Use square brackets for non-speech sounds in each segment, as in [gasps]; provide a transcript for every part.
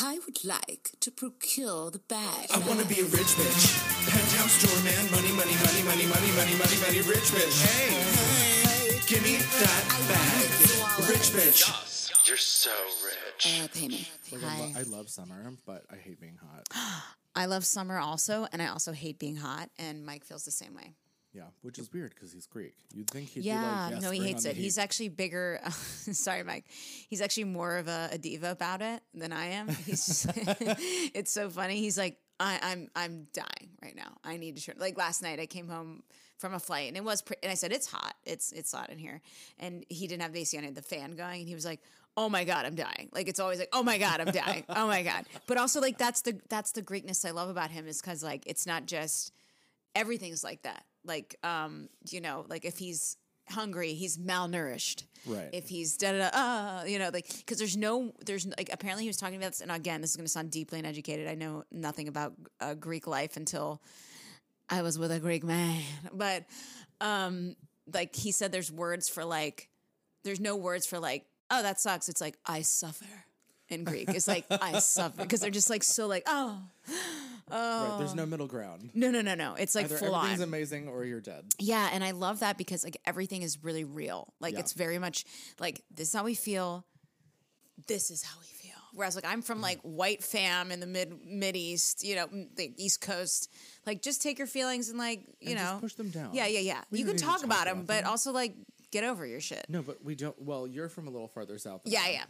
I would like to procure the bag. I wanna be a rich bitch. Penthouse store man, money, money, money, money, money, money, money, money, rich bitch. Hey, give me that bag. Rich bitch. You're so rich. Uh, pay me. Like, I, lo- I love summer, but I hate being hot. [gasps] I love summer also, and I also hate being hot. And Mike feels the same way. Yeah, which is weird because he's Greek. You'd think he'd Yeah, be like, yes, no, he hates it. He's actually bigger. [laughs] sorry, Mike. He's actually more of a, a diva about it than I am. He's [laughs] it's so funny. He's like, I, I'm I'm dying right now. I need to turn. Like last night, I came home from a flight and it was, pre- and I said it's hot. It's it's hot in here, and he didn't have the AC on. He had the fan going, and he was like. Oh my god, I'm dying. Like it's always like, oh my god, I'm dying. Oh my god. But also like that's the that's the Greekness I love about him is because like it's not just everything's like that. Like, um, you know, like if he's hungry, he's malnourished. Right. If he's da da da, uh, you know, like because there's no, there's like apparently he was talking about this, and again, this is going to sound deeply uneducated. I know nothing about uh, Greek life until I was with a Greek man, but um, like he said, there's words for like, there's no words for like, oh that sucks. It's like I suffer. In Greek, it's like I suffer because they're just like so like oh right. There's no um, middle ground. no no no no it's like Either full everything's on amazing or you're dead. Yeah, and I love that because like everything is really real. Like Yeah. it's very much like this is how we feel. This is how we feel. Whereas like I'm from like white fam in the mid mid east, you know, the East Coast. Like just take your feelings and like you And just know push them down. Yeah, yeah, yeah. We you can talk talk about them, but also like get over your shit. No, but we don't. Well, you're from a little farther south. than Yeah, I yeah.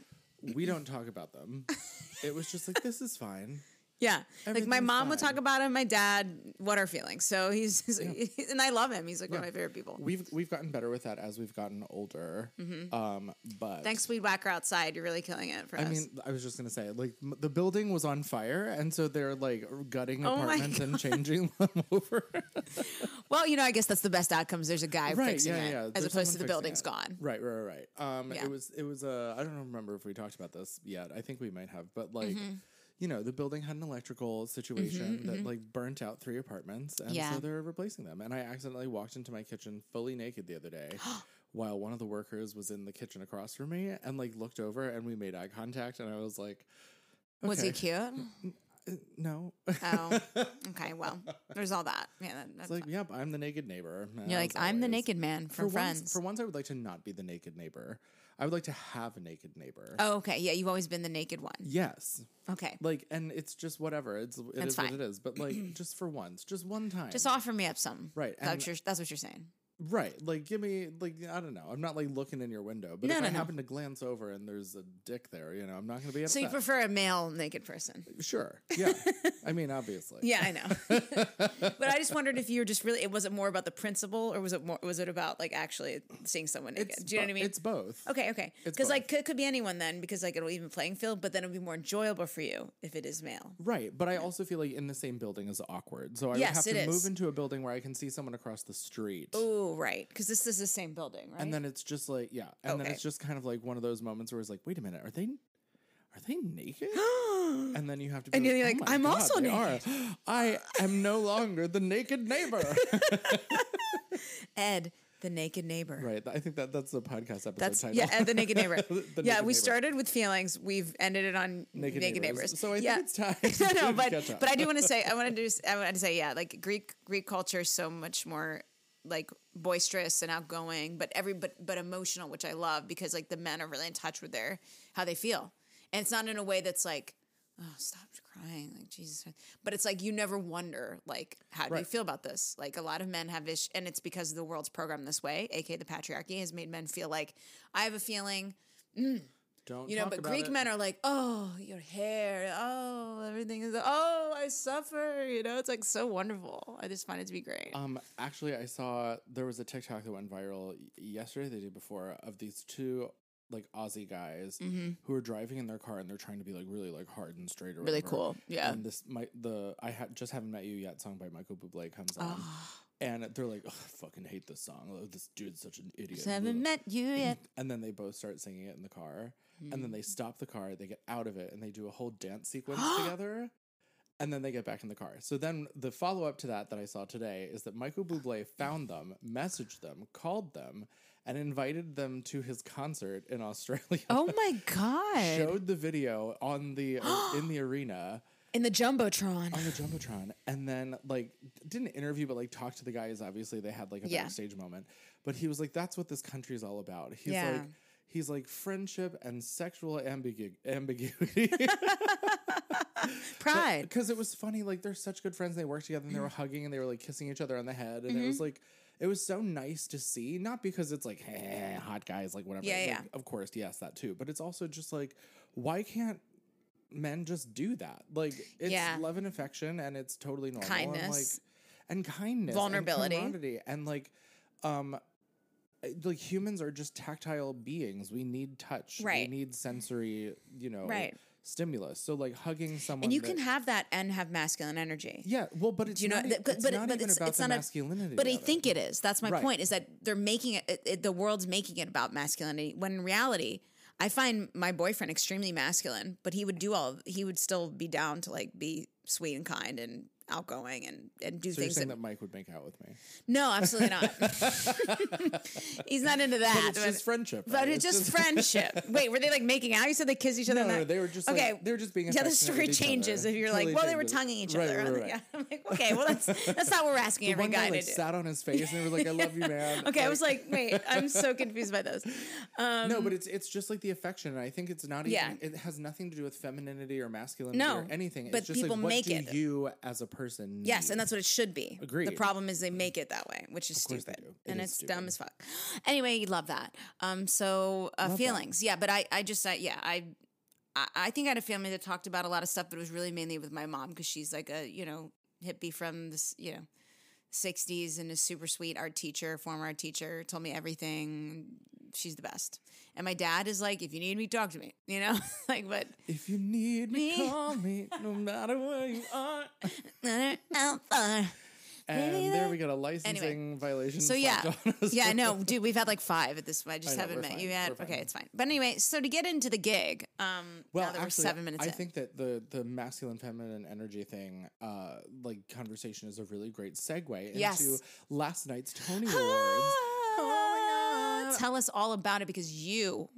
We don't talk about them. [laughs] it was just like this is fine. Yeah, like my mom would talk about him. My dad, what are feelings? So he's, [laughs] he's- and I love him. He's like one of my favorite people. We've we've gotten better with that as we've gotten older. Um, but Mm-hmm. Thanks, Weed Whacker outside. You're really killing it for I us. I mean, I was just gonna say, like, m- the building was on fire, and so they're like gutting Oh apartments and changing [laughs] them over. Well, you know, I guess that's the best outcomes. There's a guy right? fixing Yeah, it, yeah. as There's opposed to the building's it. gone. Right, right, right. right. Um, Yeah. it was, it was. Uh, I don't remember if we talked about this yet. I think we might have, but like. Mm-hmm. You know, the building had an electrical situation that like burnt out three apartments, and Yeah. so they're replacing them. And I accidentally walked into my kitchen fully naked the other day, [gasps] while one of the workers was in the kitchen across from me, and like looked over, and we made eye contact, and I was like, Was he cute? Uh, No. Oh, [laughs] okay. Well, there's all that. Yeah, that, that's It's like, yep, I'm the naked neighbor. You're like, I'm the naked man For from Friends. Once, for once, I would like to not be the naked neighbor. I would like to have a naked neighbor. oh, okay. Yeah, you've always been the naked one. Yes. Okay. Like, and it's just whatever. It's it is That's what fine. it is. But like, [clears throat] just for once, just one time. Just offer me up some. Right, That's, and- you're, that's what you're saying. Right. Like, give me like I don't know. I'm not like looking in your window, but No, if no, I no. happen to glance over and there's a dick there, you know, I'm not going to be upset. So you prefer a male naked person? Sure. Yeah. [laughs] I mean, obviously. Yeah, I know. [laughs] but I just wondered if you were just really. It was it more about the principle, or was it more? Was it about like actually seeing someone naked? It's Do you know bo- what I mean? It's both. Okay, okay. Because like both. could, could be anyone then, because like it'll even playing field, but then it'll be more enjoyable for you if it is male. Right, but I also feel like in the same building is awkward. So I Yes, would have to move into a building where I can see someone across the street. Oh, right. Because this is the same building, right? And then it's just like, yeah. And then it's just kind of like one of those moments where it's like, wait a minute, are they are they naked? [gasps] and then you have to be And you're "Oh like, my "I'm God, also they are. [gasps] I am no longer the naked neighbor. [laughs] Ed, the naked neighbor. right. I think that that's the podcast episode That's title. yeah, Ed, the naked neighbor. [laughs] The yeah, naked we neighbor. started with feelings. We've ended it on Naked naked, neighbors. neighbors. So I think it's time [laughs] no, no, but but I do want to say I wanted to I wanted to say yeah, like Greek Greek culture is so much more like boisterous and outgoing, but every but but emotional, which I love because like the men are really in touch with their how they feel, and it's not in a way that's like. Oh, stop crying! Like Jesus, but it's like you never wonder, like, how do you feel about this? Like, a lot of men have this, and it's because the world's programmed this way. aka the patriarchy has made men feel like I have a feeling, mm, Don't you know. But Greek it. men are like, oh, your hair, oh, everything is, oh, I suffer. You know, it's like so wonderful. I just find it to be great. Um, actually, I saw there was a TikTok that went viral yesterday, the day before, of these two like Aussie guys Mm-hmm. who are driving in their car and they're trying to be like really like hard and straight or Really whatever. cool, yeah. And this my the I ha- just haven't met you yet song by Michael Bublé comes on. Ah. And they're like, "Ugh, I fucking hate this song. Oh, this dude's such an idiot. Just haven't met you [laughs] yet. And then they both start singing it in the car. And Mm. then they stop the car, they get out of it, and they do a whole dance sequence [gasps] together. And then they get back in the car. So then the follow up to that that I saw today is that Michael Bublé found them, messaged them, called them, and invited them to his concert in [laughs] Australia. Oh my god! Showed the video on the in the [gasps] arena In the jumbotron. on the jumbotron, and then like didn't interview, but like talked to the guys. Obviously, they had like a Yeah. backstage moment. But he was like, "That's what this country is all about." He's Yeah. like, he's like friendship and sexual ambigu- ambiguity. [laughs] Pride. because it was funny. Like they're such good friends. They worked together and they were hugging and they were like kissing each other on the head, and it Mm-hmm. was like it was so nice to see. Not because it's like hey, [laughs] hot guys, like whatever. Yeah, Like, yeah. Of course, yes, that too. But it's also just like why can't men just do that? Like it's Yeah. love and affection, and it's totally normal. And like Kindness. and kindness, Vulnerability. and, and like um. Like humans are just tactile beings. We need touch. Right. We need sensory, you know, Right. stimulus. So like hugging someone and you that- can have that and have masculine energy. yeah, well, but it's you know, not, that- it's but, not but even it's, about it's not masculinity. A, but I think it is. That's my Right. point. Is that they're making it, it, it- The world's making it about masculinity when in reality, I find my boyfriend extremely masculine, but he would do all. He would still be down to like be sweet and kind and outgoing and and do so you're things. saying That, that Mike would make out with me. no, absolutely not. [laughs] [laughs] He's not into that. But it's just friendship. But right? it's just friendship. [laughs] Wait, were they like making out? You said they kissed each other. No, no, they were just okay. like, they were just being yeah. The story changes other. if you're Totally like, well, they were tonguing each Right, other. right, right. Yeah, I'm like, okay, well, that's that's not what we're asking The every one guy guy like to do. sat on his face and was like, "I love you, man." Okay, I was like, wait, I'm so confused by those. no, um, but it's it's just like the affection. I think it's not even. Yeah. It has nothing to do with femininity or masculinity No, or anything. but it's just people like, make it. you as a person? Yes, and that's what it should be. Agreed. The problem is they make it that way, which is stupid. It and it's stupid. dumb as fuck. Anyway, you love that. Um, so uh, feelings, yeah, but I, I just, uh, yeah, I, I, I think I had a family that talked about a lot of stuff, but it was really mainly with my mom because she's like a, you know, hippie from this, you know, 60s and a super sweet art teacher, former art teacher, told me everything. She's the best. And my dad is like, if you need me, talk to me, [laughs] you know, [laughs] like, but If you need me, Me. call me, no matter where you [laughs] are. out far. And there we got a licensing violation. So yeah, slapped on us. yeah, no, dude, we've had like five at this. Point. I just I know, haven't met fine, you yet. Okay, it's fine. But anyway, so to get into the gig, um, Well, now that we're actually, seven minutes I in, think that the the masculine feminine energy thing, uh, like conversation, is a really great segue into Yes. last night's Tony Awards. [gasps] [gasps] Tell us all about it because you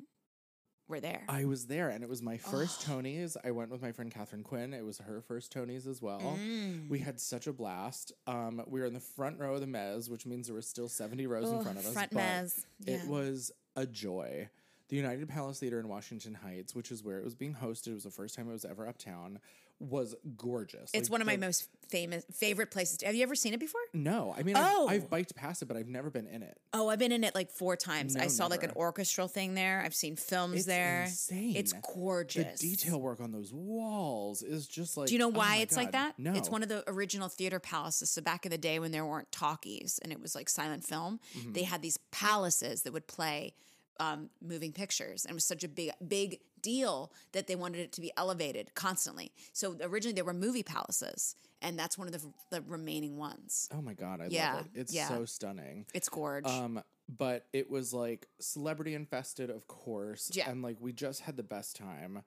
were there. I was there, and it was my first Tonys. I went with my friend Catherine Quinn. It was her first Tonys as well. Mm. We had such a blast. Um, we were in the front row of the Mez, which means there were still seventy rows in front of us. front Mez, It was a joy. The United Palace Theater in Washington Heights, which is where it was being hosted, it was the first time it was ever uptown, was gorgeous. it's Like, one of my the- most famous favorite places. To, have you ever seen it before? No, I mean, Oh. I've, I've biked past it, but I've never been in it. Oh, I've been in it like four times. I No, saw like an orchestral thing there. I've seen films It's there. insane. It's The gorgeous. detail work on those walls is just like. Do you know oh why my it's like that? No, It's one of the original theater palaces. So back in the day when there weren't talkies and it was like silent film, Mm-hmm. they had these palaces that would play um, moving pictures, and it was such a big, big deal that they wanted it to be elevated constantly. So originally there were movie palaces, and that's one of the, the remaining ones. Oh my god, I Yeah, love it. It's yeah. so stunning. It's gorge. Um, but it was like celebrity infested, of course. Yeah. And like we just had the best time.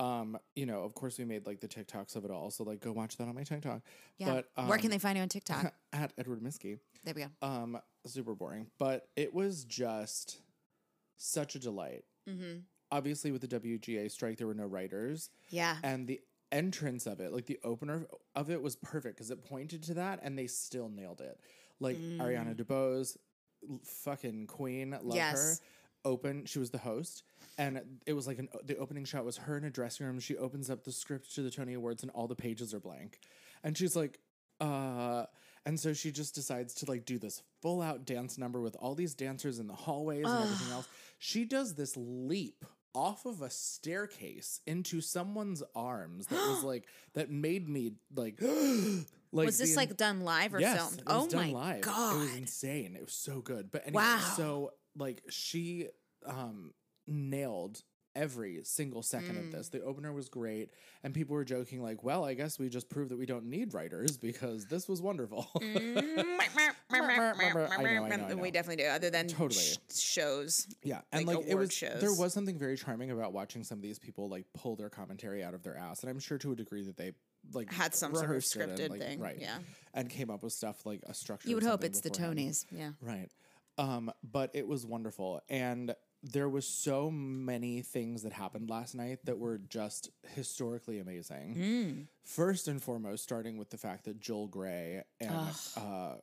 Um, you know, of course we made like the TikToks of it all. So like go watch that on my TikTok. yeah. But um, Where can they find you on TikTok? [laughs] at Edward Miskey. there we go. Um, super boring. But it was just such a delight. Mm-hmm. Obviously with the WGA strike there were no writers. Yeah. And the entrance of it, like the opener of it was perfect because it pointed to that and they still nailed it. Like Mm. Ariana DeBose, fucking queen, love Yes. her. Open, she was the host. And it was like an the opening shot was her in a dressing room. She opens up the script to the Tony Awards and all the pages are blank. And she's like, uh and so she just decides to like do this full out dance number with all these dancers in the hallways and everything else. She does this leap off of a staircase into someone's arms that was [gasps] like that made me like [gasps] like was this the- like done live or yes, filmed? It was oh done my live. god! It was insane. It was so good. But anyway, Wow. so like she um nailed every single second of Mm. this. The opener was great, and people were joking like, "Well, I guess we just proved that we don't need writers because this was wonderful." [laughs] I know, I know, I We definitely do. Other than Totally. sh- shows. Yeah, and like like, it was shows. there was something very charming about watching some of these people like pull their commentary out of their ass, and I'm sure to a degree that they like Had some sort of it and, scripted like, thing, right? yeah. and came up with stuff like a structure. You would hope it's the. Tonys. Yeah. right? Um, but it was wonderful. And there was so many things that happened last night that were just historically amazing. First and foremost, starting with the fact that Joel Grey and uh,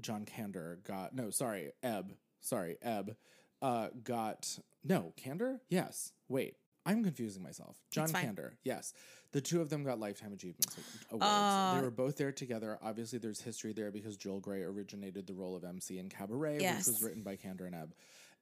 John Kander got no, sorry, Ebb, sorry, Ebb, uh, got no Kander. Yes, wait, I'm confusing myself. John. Kander, yes, the two of them got lifetime achievements awards. Uh, they were both there together. Obviously, there's history there because Joel Grey originated the role of MC in Cabaret, Yes. which was written by Kander and Ebb.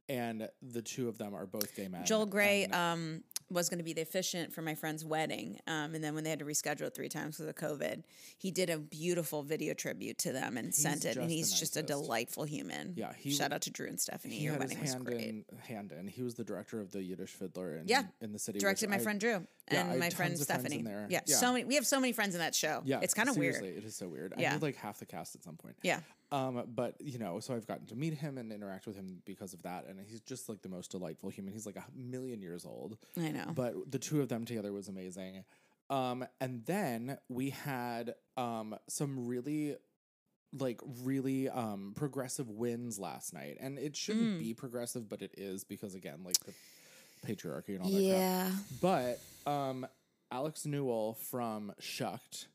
And the two of them are both gay men. Joel Grey and- um, was going to be the officiant for my friend's wedding. Um, and then when they had to reschedule it three times because of COVID, he did a beautiful video tribute to them and sent it. And he's just a delightful human. Yeah, he- Shout out to Drew and Stephanie. he Your wedding was hand great. in hand in. He was the director of the Yiddish Fiddler in, Yeah. in the city. Directed my I- friend Drew and had my friend Stephanie. Yeah, Yeah. so many. We have so many friends in that show. Yeah, it's kind of weird. seriously, It is so weird. I knew like half the cast at some point. Yeah. Um, but you know, so I've gotten to meet him and interact with him because of that, and he's just like the most delightful human. He's like a million years old. I know. But the two of them together was amazing. Um, and then we had um some really like really um progressive wins last night. And it shouldn't Mm. be progressive, but it is because again, like the patriarchy and all that crap. Yeah. But um, Alex Newell from Shucked,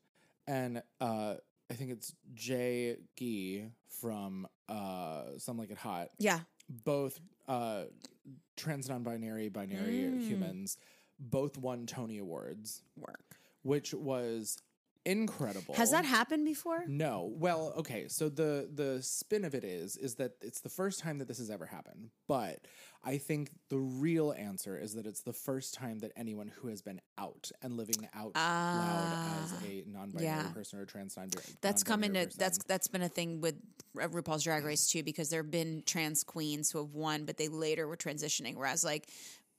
and uh, I think it's Jay Gee from uh, Some Like It Hot. Yeah. Both uh, trans non-binary, binary Mm. humans, both won Tony Awards, Work. which was incredible. Has that happened before? No. Well, okay. So the the spin of it is is that it's the first time that this has ever happened. But I think the real answer is that it's the first time that anyone who has been out and living out loud as a non-binary yeah. person or trans non-binary That's coming to non-binary that's that's been a thing with RuPaul's Drag Race too because there have been trans queens who have won, but they later were transitioning. Whereas like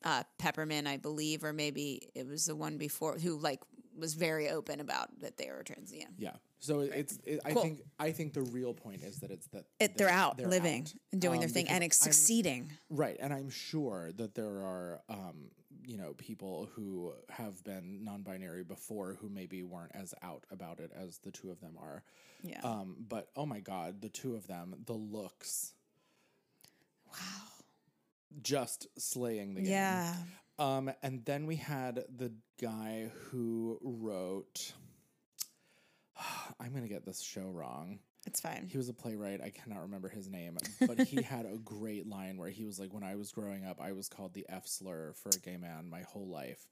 uh, Peppermint, I believe, or maybe it was the one before who like was very open about that they were trans. Yeah, yeah. So it- it's it, I Cool. think I think the real point is that it's that it, they're out living out. and doing their Um, thing, because and it's I'm- succeeding. Right, and I'm sure that there are, um, you know, people who have been non-binary before who maybe weren't as out about it as the two of them are. Yeah. Um, but oh my god, the two of them, the looks, wow. just slaying the game. Yeah. Um, and then we had the guy who wrote. [sighs] I'm gonna get this show wrong. It's fine. He was a playwright. I cannot remember his name, [laughs] but he had a great line where he was like, "When I was growing up, I was called the F slur for a gay man my whole life."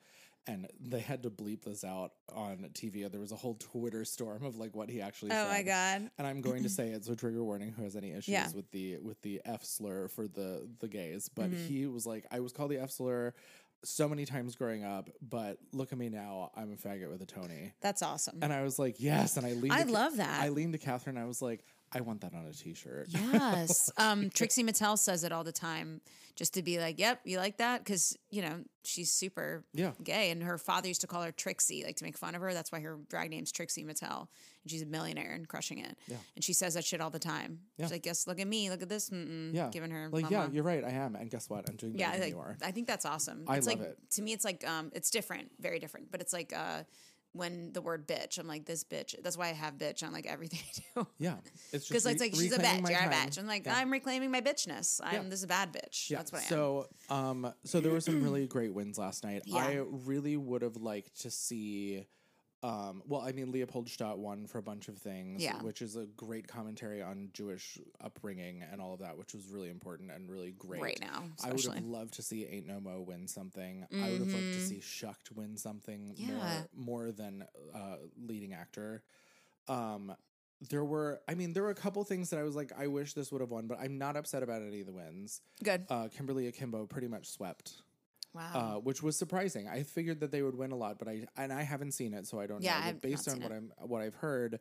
And they had to bleep this out on TV. There was a whole Twitter storm of like what he actually said. Oh said. my god. And I'm going to [laughs] say it, so trigger warning who has any issues Yeah. with the with the F slur for the the gays. But Mm-hmm. he was like, I was called the F slur so many times growing up, but look at me now, I'm a faggot with a Tony. That's awesome. And I was like, yes. And I leaned. I love that. I leaned to Catherine. I was like, I want that on a T-shirt. Yes. [laughs] Um, Trixie Mattel says it all the time just to be like, yep, you like that? Because, you know, she's super Yeah. gay. And her father used to call her Trixie, like to make fun of her. That's why her drag name's Trixie Mattel. And she's a millionaire and crushing it. Yeah. And she says that shit all the time. Yeah. She's like, yes, look at me. Look at this. Mm-mm, Yeah, Giving her. like, mama. yeah, you're right. I am. And guess what? I'm doing better Yeah, than like, you are. I think that's awesome. I it's love like it. to me, it's like um, it's different, very different. But it's like uh, when the word bitch, I'm like this bitch. That's why I have bitch on like everything I do. [laughs] Yeah, it's Because just [laughs] it's like she's a bitch, you're a bitch. I'm like Yeah. I'm reclaiming my bitchness. I'm Yeah. this is a bad bitch. Yeah, That's what I am. so, um, so there were some really [clears throat] great wins last night. Yeah. I really would have liked to see. Um, well, I mean, Leopoldstadt won for a bunch of things, Yeah. which is a great commentary on Jewish upbringing and all of that, which was really important and really great. Right now, I would have loved to see Ain't No Mo win something. I would have loved to see Shucked win something Mm-hmm. Yeah. more more than uh, leading actor. Um, there were, I mean, there were a couple things that I was like, I wish this would have won, but I'm not upset about any of the wins Good. uh, Kimberly Akimbo pretty much swept, Wow. uh, which was surprising. I figured that they would win a lot, but I and I haven't seen it, so I don't Yeah, know. I But have based on what I'm what I've heard,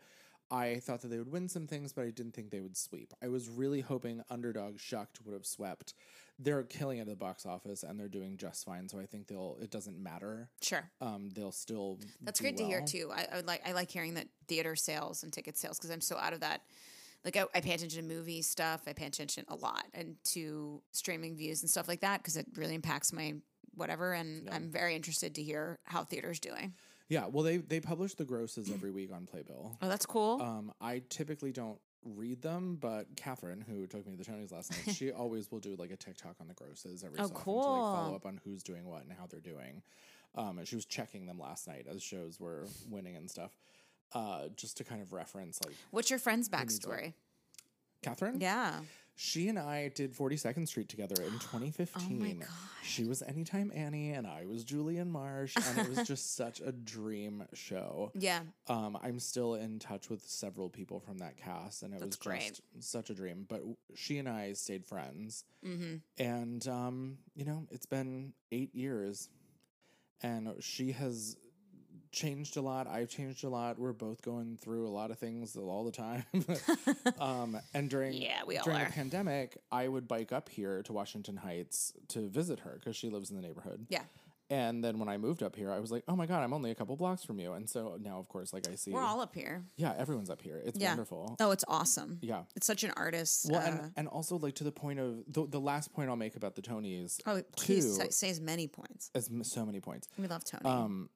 I thought that they would win some things, but I didn't think they would sweep. I was really hoping Underdog Shucked would have swept. They're killing it at the box office, and they're doing just fine. So I think they'll. It doesn't matter. sure. Um, they'll still. That's great to hear too. I, I would like I like hearing that theater sales and ticket sales because I'm so out of that. Like I, I pay attention to movie stuff. I pay attention a lot and to streaming views and stuff like that because it really impacts my whatever. And I'm very interested to hear how theater's doing. Yeah, well, they they publish the grosses every week on Playbill. Oh, that's cool. Um, I typically don't read them, but Catherine, who took me to the Tonys last night, she [laughs] always will do like a TikTok on the grosses every Oh, so often to like cool. follow up on who's doing what and how they're doing. Um, and she was checking them last night as shows were winning and stuff, uh, just to kind of reference like What's your friend's backstory? Catherine. Yeah. She and I did 42nd Street together in 2015. [gasps] Oh my gosh. She was Anytime Annie and I was Julian Marsh, and it was just [laughs] such a dream show. Yeah. Um, I'm still in touch with several people from that cast, and it was great. just such a dream. But she and I stayed friends, Mm-hmm. and um, you know, it's been eight years, and she has changed a lot. I've changed a lot. We're both going through a lot of things all the time. [laughs] um, and during Yeah, we all during are. the pandemic, I would bike up here to Washington Heights to visit her because she lives in the neighborhood. Yeah. And then when I moved up here, I was like, "Oh my god, I'm only a couple blocks from you." And so now, of course, like I see, We're all up here. yeah, everyone's up here. It's Yeah. wonderful. Oh, it's awesome. Yeah. It's such an artist. Well, uh, and, and also like to the point of the, the last point I'll make about the Tonys. oh, please too, say, as many points. as m- so many points. We love Tony. Um,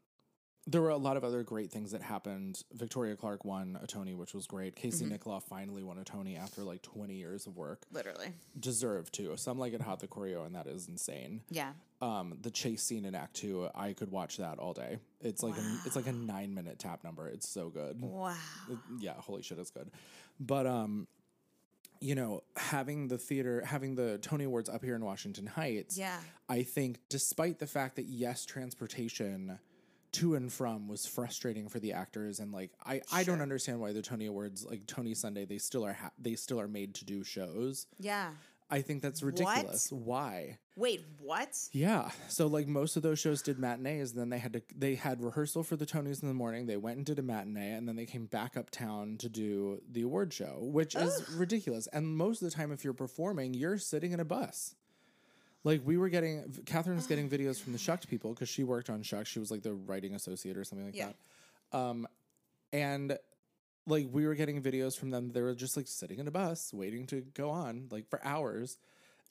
there were a lot of other great things that happened. Victoria Clark won a Tony, which was great. Casey Mm-hmm. Finally won a Tony after like 20 years of work. Literally. Deserved too. Some like it hot the choreo, and that is insane. Yeah. Um, the chase scene in Act Two, I could watch that all day. It's like a, it's like a nine minute tap number. It's so good. Wow. It- yeah, holy shit, it's good. But um, you know, having the theater, having the Tony Awards up here in Washington Heights, Yeah. I think, despite the fact that yes, transportation to and from was frustrating for the actors, and like I, I don't understand why the Tony Awards, like Tony Sunday, they still are ha- they still are made to do shows. Yeah. I think that's ridiculous. Why? Wait, what? Yeah. So like most of those shows did matinees, and then they had to they had rehearsal for the Tonys in the morning. They went and did a matinee, and then they came back uptown to do the award show, which is ridiculous. And most of the time, if you're performing, you're sitting in a bus. Like we were getting, Catherine was getting videos from the Shucked people because she worked on Shucked. She was like the writing associate or something like Yeah. that. Um, and like we were getting videos from them. They were just like sitting in a bus waiting to go on like for hours.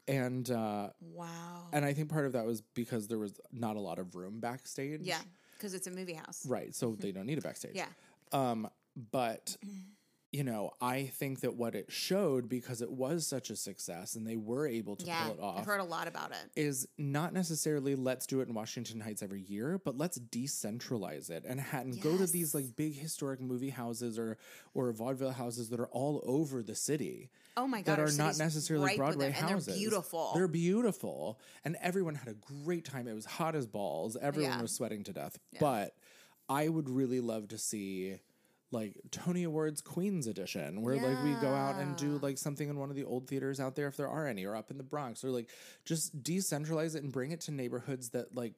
And uh, Wow. and I think part of that was because there was not a lot of room backstage. yeah. Because it's a movie house. Right. So [laughs] they don't need a backstage. Yeah. Um, but [clears throat] you know, I think that what it showed because it was such a success and they were able to Yeah. pull it off I've heard a lot about it. is not necessarily let's do it in Washington Heights every year, but let's decentralize it and, ha- and go to these like big historic movie houses or or vaudeville houses that are all over the city. Oh my God, That are not necessarily Broadway and they're houses. beautiful. They're beautiful, and everyone had a great time. It was hot as balls. Everyone Yeah. was sweating to death. But I would really love to see like Tony Awards Queens edition, where like we go out and do like something in one of the old theaters out there if there are any, or up in the Bronx, or like just decentralize it and bring it to neighborhoods that like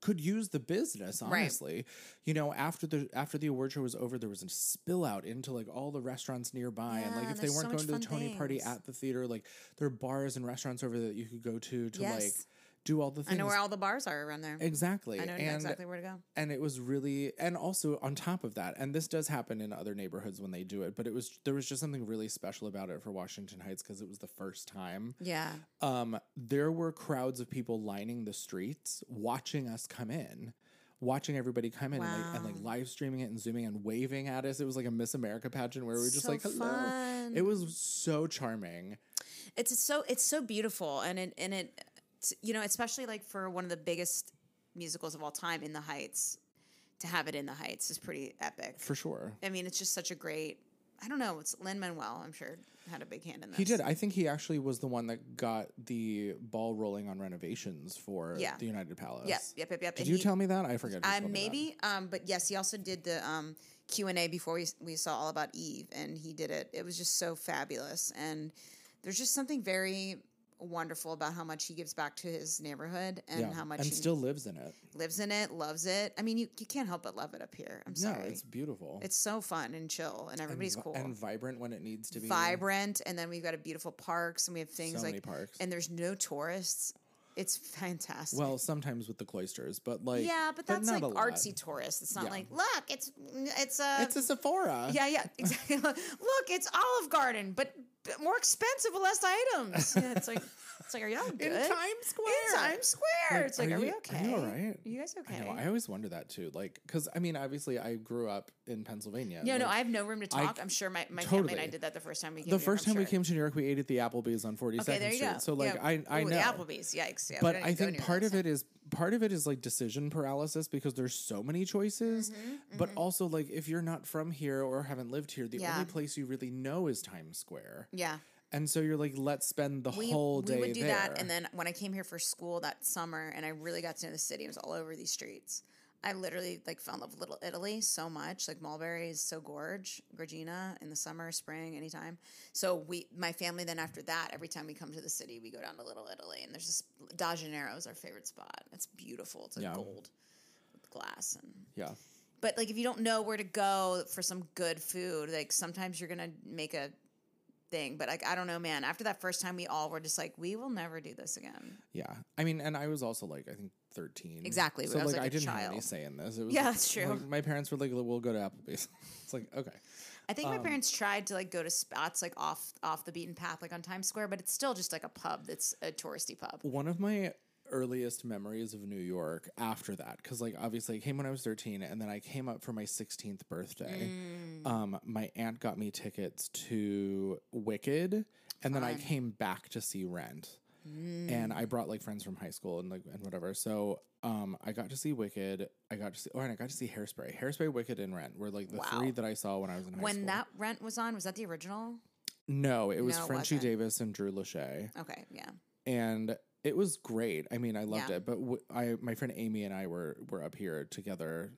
could use the business. Honestly, you know, after the after the award show was over, there was a spill out into like all the restaurants nearby, and like Yeah, if they there's weren't much going to the fun Tony party things. at the theater, like there are bars and restaurants over there that you could go to to like Yes. Do all the things. I know where all the bars are around there. exactly. I know and exactly where to go. and it was really and also on top of that and this does happen in other neighborhoods when they do it but it was there was just something really special about it for washington heights because it was the first time Yeah. um there were crowds of people lining the streets watching us come in watching everybody come in and, like, and like live streaming it and zooming and waving at us it was like a miss america pageant where we were just So like hello fun. it was so charming it's so it's so beautiful and it and it you know especially like for one of the biggest musicals of all time in the heights to have it in the heights is pretty epic for sure i mean it's just such a great i don't know it's lin manuel i'm sure had a big hand in this He did. I think he actually was the one that got the ball rolling on renovations for Yeah. the United Palace. Yep, yep, yep, yep. Did And you he- tell me that? I forget. uh, me that. maybe um but yes he also did the um q&a before we, we saw all about eve and he did it it was just so fabulous and there's just something very wonderful about how much he gives back to his neighborhood and Yeah, how much and he still lives in it. lives in it, loves it. I mean, you, you can't help but love it up here. I'm No, sorry. it's beautiful. it's so fun and chill, and everybody's vi- cool. and vibrant when it needs to be. Vibrant, and then we've got a beautiful parks, and we have things So like many parks. and there's no tourists. It's fantastic. Well, sometimes with the cloisters, but like yeah, but that's not like artsy tourists. It's not Yeah. like look, it's it's a It's a Sephora. yeah yeah exactly. [laughs] look, it's Olive Garden, but, but more expensive less items. Yeah, it's like It's like, are y'all good? in Times Square. In Times Square. it's like, are, we you- okay? Are you all right? Are you guys okay? I know. I always wonder that too. Like, because I mean, obviously, I grew up in Pennsylvania. no, no, I have no room to talk. I, am sure my, my family and I did that the first time we came the first I'm time we came to New York, we ate at the Applebee's on 42nd Okay, there you Street. go. So like, Yeah. I I Ooh, know. the Applebee's. Yikes! Yeah, but I think part of it is part of it is like decision paralysis because there's so many choices. But also like if you're not from here or haven't lived here, the Mm-hmm, Yeah. only place you really know is Times Square. Yeah. And so you're like, let's spend the we, whole day we would do there. that and then when i came here for school that summer and i really got to know the city it was all over these streets i literally like fell in love with little italy so much like mulberry is so gorge gorgina in the summer spring anytime so we my family then after that every time we come to the city we go down to little italy and there's this da Janeiro is our favorite spot it's beautiful it's like Yeah. gold with glass and yeah. but like if you don't know where to go for some good food like sometimes you're gonna make a thing but like i don't know man after that first time we all were just like we will never do this again Yeah. I mean, and I was also like, I think 13. Exactly, So I was like, like I didn't have any say in this. It was Yeah, that's true. like, my parents were like, we'll go to Applebee's. [laughs] it's like, okay. i think Um, my parents tried to like go to spots like off off the beaten path like on times square but it's still just like a pub that's a touristy pub One of my earliest memories of New York after that, because like obviously I came when I was 13 and then I came up for my 16th birthday. Mm. Um, my aunt got me tickets to Wicked and then I came back to see Rent. And Mm. I brought like friends from high school and like and whatever. So um I got to see Wicked. I got to see oh and I got to see Hairspray. Hairspray, Wicked, and Rent were like the Wow. three that I saw when I was in high when school. that rent was on was that the original no, it was No, Frenchie. Davis and Drew Lachey. okay yeah and it was great. I mean, I loved Yeah. it. But w- I, my friend Amy and I were were up here together.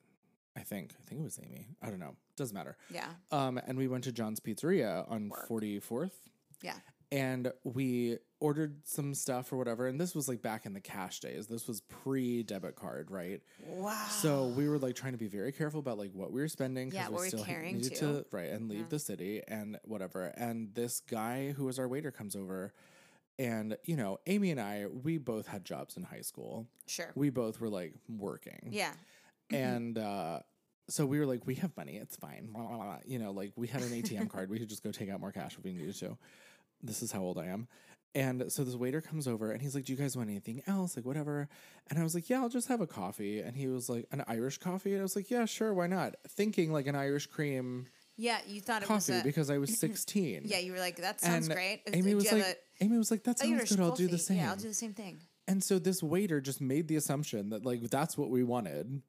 I think I think it was Amy. I don't know. Doesn't matter. yeah Um, and we went to John's Pizzeria on Forty Fourth, yeah and we ordered some stuff or whatever. And this was like back in the cash days. This was pre debit card, right? wow So we were like trying to be very careful about like what we were spending Yeah, we still needed too. to right and leave the city and whatever. And this guy who was our waiter comes over, and you know, Amy and I, we both had jobs in high school. sure We both were like working, yeah and uh, so we were like, we have money, it's fine. Blah, blah, blah. You know, like we had an ATM card, we could just go take out more cash if we needed to. This is how old I am. And so this waiter comes over and he's like, Do you guys want anything else? Like, whatever. And I was like, Yeah, I'll just have a coffee. And he was like, An Irish coffee? And I was like, Yeah, sure, why not? Thinking like an Irish cream yeah you thought it was coffee a, because I was [laughs] 16. yeah you were like that sounds and great Amy was like, Amy was like, That sounds Irish good. I'll do the same. yeah i'll do the same thing And so this waiter just made the assumption that like that's what we wanted.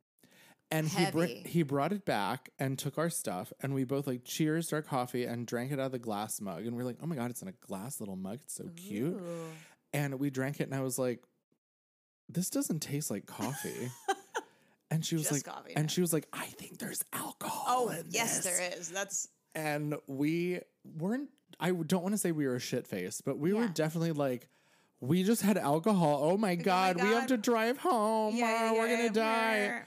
And he br- he brought it back and took our stuff and we both like cheers our coffee and drank it out of the glass mug and we're like, "Oh my god, it's in a glass little mug. It's so cute." And we drank it and I was like, "This doesn't taste like coffee." [laughs] and she was Just like coffee, and no. she was like, "I think there's alcohol." oh in yes this." there is that's and we weren't i don't want to say we were a shit faced but we were definitely like we just had alcohol oh my god, we have to drive home yeah, Oh, we're gonna die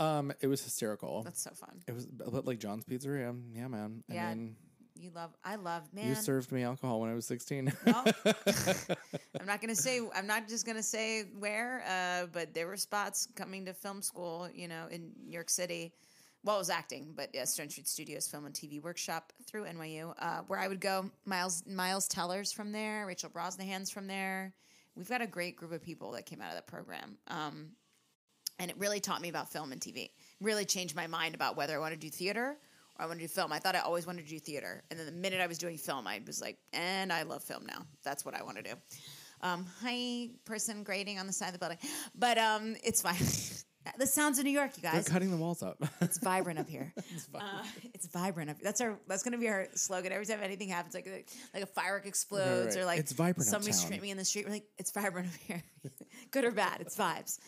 yeah. um it was hysterical that's so fun it was but like john's pizzeria yeah man i Yeah, mean you love i love man you served me alcohol when i was 16 Well, [laughs] I'm not gonna say. I'm not just gonna say where, uh, but there were spots coming to film school, you know, in New York City. Well, it was acting, but yeah, Stonestreet Studios Film and TV Workshop through NYU, uh, where I would go. Miles Miles Teller's from there. Rachel Brosnahan's from there. We've got a great group of people that came out of that program. Um, and it really taught me about film and TV. Really changed my mind about whether I want to do theater I want to do film. I thought I always wanted to do theater, and then the minute I was doing film, I was like, and I love film now. That's what I want to do. Um, hi, person grading on the side of the building, but um, it's fine. [laughs] the sounds of New York, you guys. they're cutting the walls up [laughs] It's vibrant up here. [laughs] Uh, it's vibrant up. That's our. That's gonna be our slogan. Every time anything happens, like a, like a firework explodes right. or like It's vibrant somebody's uptown. screaming in the street. We're like, it's vibrant up here, good or bad. It's vibes.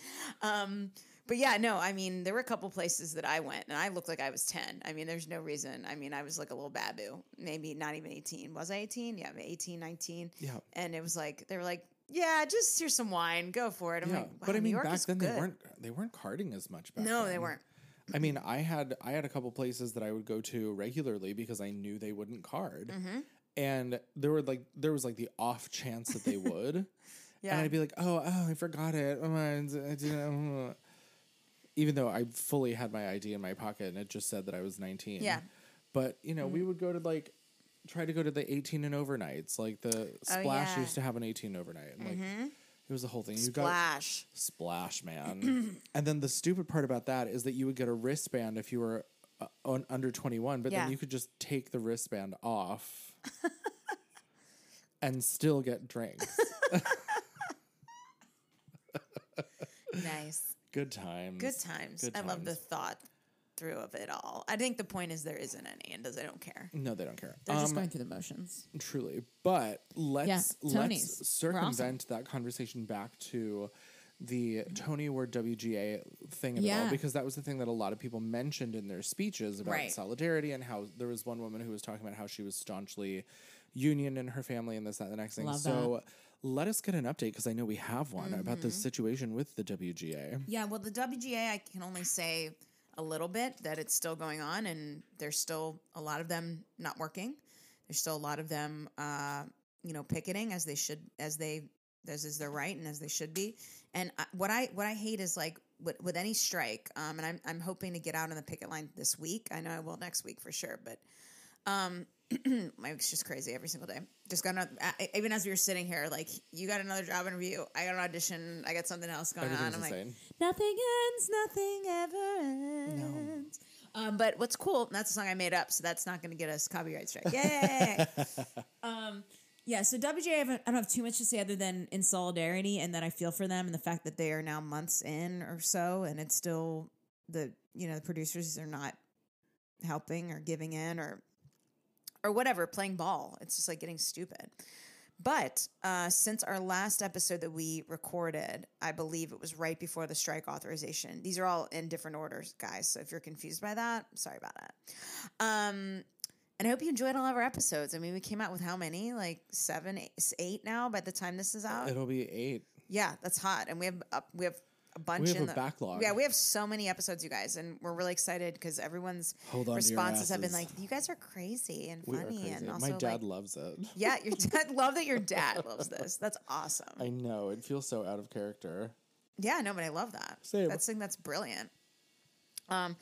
Um, but yeah, no. I mean, there were a couple places that I went, and I looked like I was ten. I mean, there's no reason. I mean, I was like a little babu, maybe not even eighteen. Was I eighteen? Yeah, 18, 19. Yeah. And it was like they were like, yeah, just here's some wine, go for it. I'm yeah like, wow, but i mean back then they weren't they weren't carding as much back No, they weren't. I mean, I had I had a couple places that I would go to regularly because I knew they wouldn't card, Mm-hmm. and there were like there was like the off chance that they would, [laughs] Yeah. and I'd be like, oh, oh, I forgot it. Oh, I didn't- uh," Even though I fully had my ID in my pocket and it just said that I was nineteen. Yeah. Mm-hmm. But you know, we would go to like try to go to the 18 and overnights. Like the Splash yeah. used to have an 18 overnight. And like it was the whole thing. You got Splash. Splash, man. [clears throat] and then the stupid part about that is that you would get a wristband if you were uh, on, under 21, but Yeah. then you could just take the wristband off [laughs] and still get drinks. [laughs] Nice. Good times. Good times. Good I love the thought through of it all. I think the point is there isn't any, and does they don't care. No, they don't care. They're just Um, going through the motions. Truly. But let's Tonys. let's We're awesome. circumvent that conversation back to the Tony Award WGA thing of it all Yeah. because that was the thing that a lot of people mentioned in their speeches about Right. solidarity and how there was one woman who was talking about how she was staunchly union in her family and this that and the next thing. Love so let us get an update because I know we have one about the situation with the WGA. Yeah, well, the WGA, I can only say a little bit that it's still going on, and there's still a lot of them not working. There's still a lot of them, uh, you know, picketing as they should, as they, as is their right, and as they should be. And I, what I what I hate is like with, with any strike, um, and I'm I'm hoping to get out on the picket line this week. I know I will next week for sure, but um, [clears throat] my week's just crazy every single day. Just got another, even as we were sitting here, like you got another job interview, I got an audition, I got something else going on. I'm like. Nothing ends, nothing ever ends. Um, but what's cool, that's a song I made up, so that's not going to get us copyright strike. Yay! [laughs] Yeah, so WJ, I, I don't have too much to say other than in solidarity and that I feel for them and the fact that they are now months in or so, and it's still the you know the producers are not helping or giving in or or whatever, playing ball. It's just like getting stupid. But uh, since our last episode that we recorded, I believe it was right before the strike authorization. These are all in different orders, guys. So if you're confused by that, sorry about that. Um, and I hope you enjoyed all of our episodes. I mean, we came out with how many? Like seven, eight, eight now by the time this is out. It'll be eight. Yeah, that's hot, and we have up, we have a bunch. We have in a the, backlog. Yeah, we have so many episodes, you guys, and we're really excited because everyone's Hold on responses have been like, "You guys are crazy and We funny, crazy. and also My dad like, loves it. [laughs] yeah, your [laughs] dad. Love that your dad loves this. That's awesome. I know. It feels so out of character. Yeah, no, but I love that. Same. That's thing that's brilliant. Um,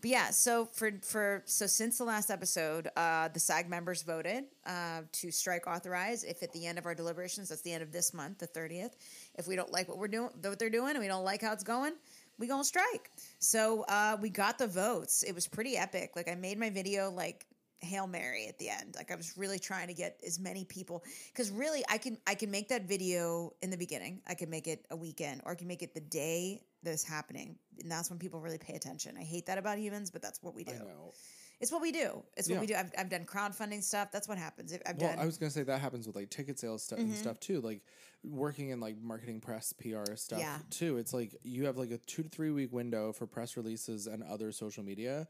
but yeah, so for for so since the last episode, uh, the SAG members voted uh, to strike authorize. If at the end of our deliberations, that's the end of this month, the thirtieth, if we don't like what we're doing, what they're doing, and we don't like how it's going, we gonna strike. So uh, we got the votes. It was pretty epic. Like I made my video like hail mary at the end. Like I was really trying to get as many people because really I can I can make that video in the beginning. I can make it a weekend, or I can make it the day that is happening, and that's when people really pay attention. I hate that about humans, but that's what we do. I know. It's what we do. It's what Yeah. we do. I've, I've done crowdfunding stuff. That's what happens. I've Well, done. I was gonna say that happens with like ticket sales stuff and mm-hmm. stuff too. Like working in like marketing, press, PR stuff Yeah. too. It's like you have like a two to three week window for press releases and other social media.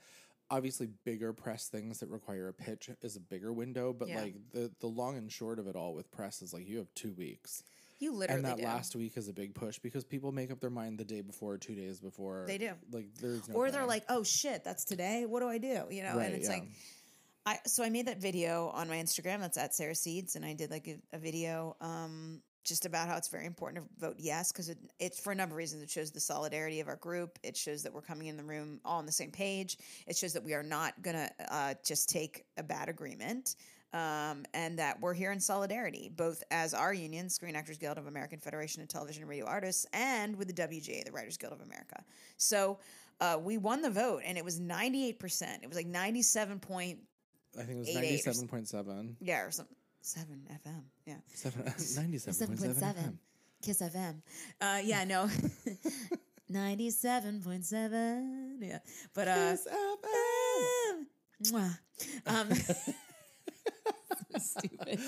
Obviously, bigger press things that require a pitch is a bigger window, but Yeah. like the the long and short of it all with press is like you have two weeks, you literally and that do. last week is a big push because people make up their mind the day before, or two days before. They do. Like there's no or they're like, "Oh shit, that's today. What do I do?" You know, Right, and it's yeah. like, I so I made that video on my Instagram. That's at Sarah Seeds, and I did like a, a video um, just about how it's very important to vote yes because it, it's for a number of reasons. It shows the solidarity of our group. It shows that we're coming in the room all on the same page. It shows that we are not gonna uh, just take a bad agreement. Um, and that we're here in solidarity, both as our union, Screen Actors Guild of American Federation of Television and Radio Artists, and with the WGA, the Writers Guild of America. So uh, we won the vote, and it was 98%. It was like 97 point, I think it was eight, eight or ninety s- seven point seven. yeah, or something. 7 FM, yeah. Seven, [laughs] [laughs] 97.7 FM. Kiss FM. Uh, yeah, no. [laughs] 97.7. Yeah. But, uh, Kiss FM. mwah. Um, [laughs] Stupid.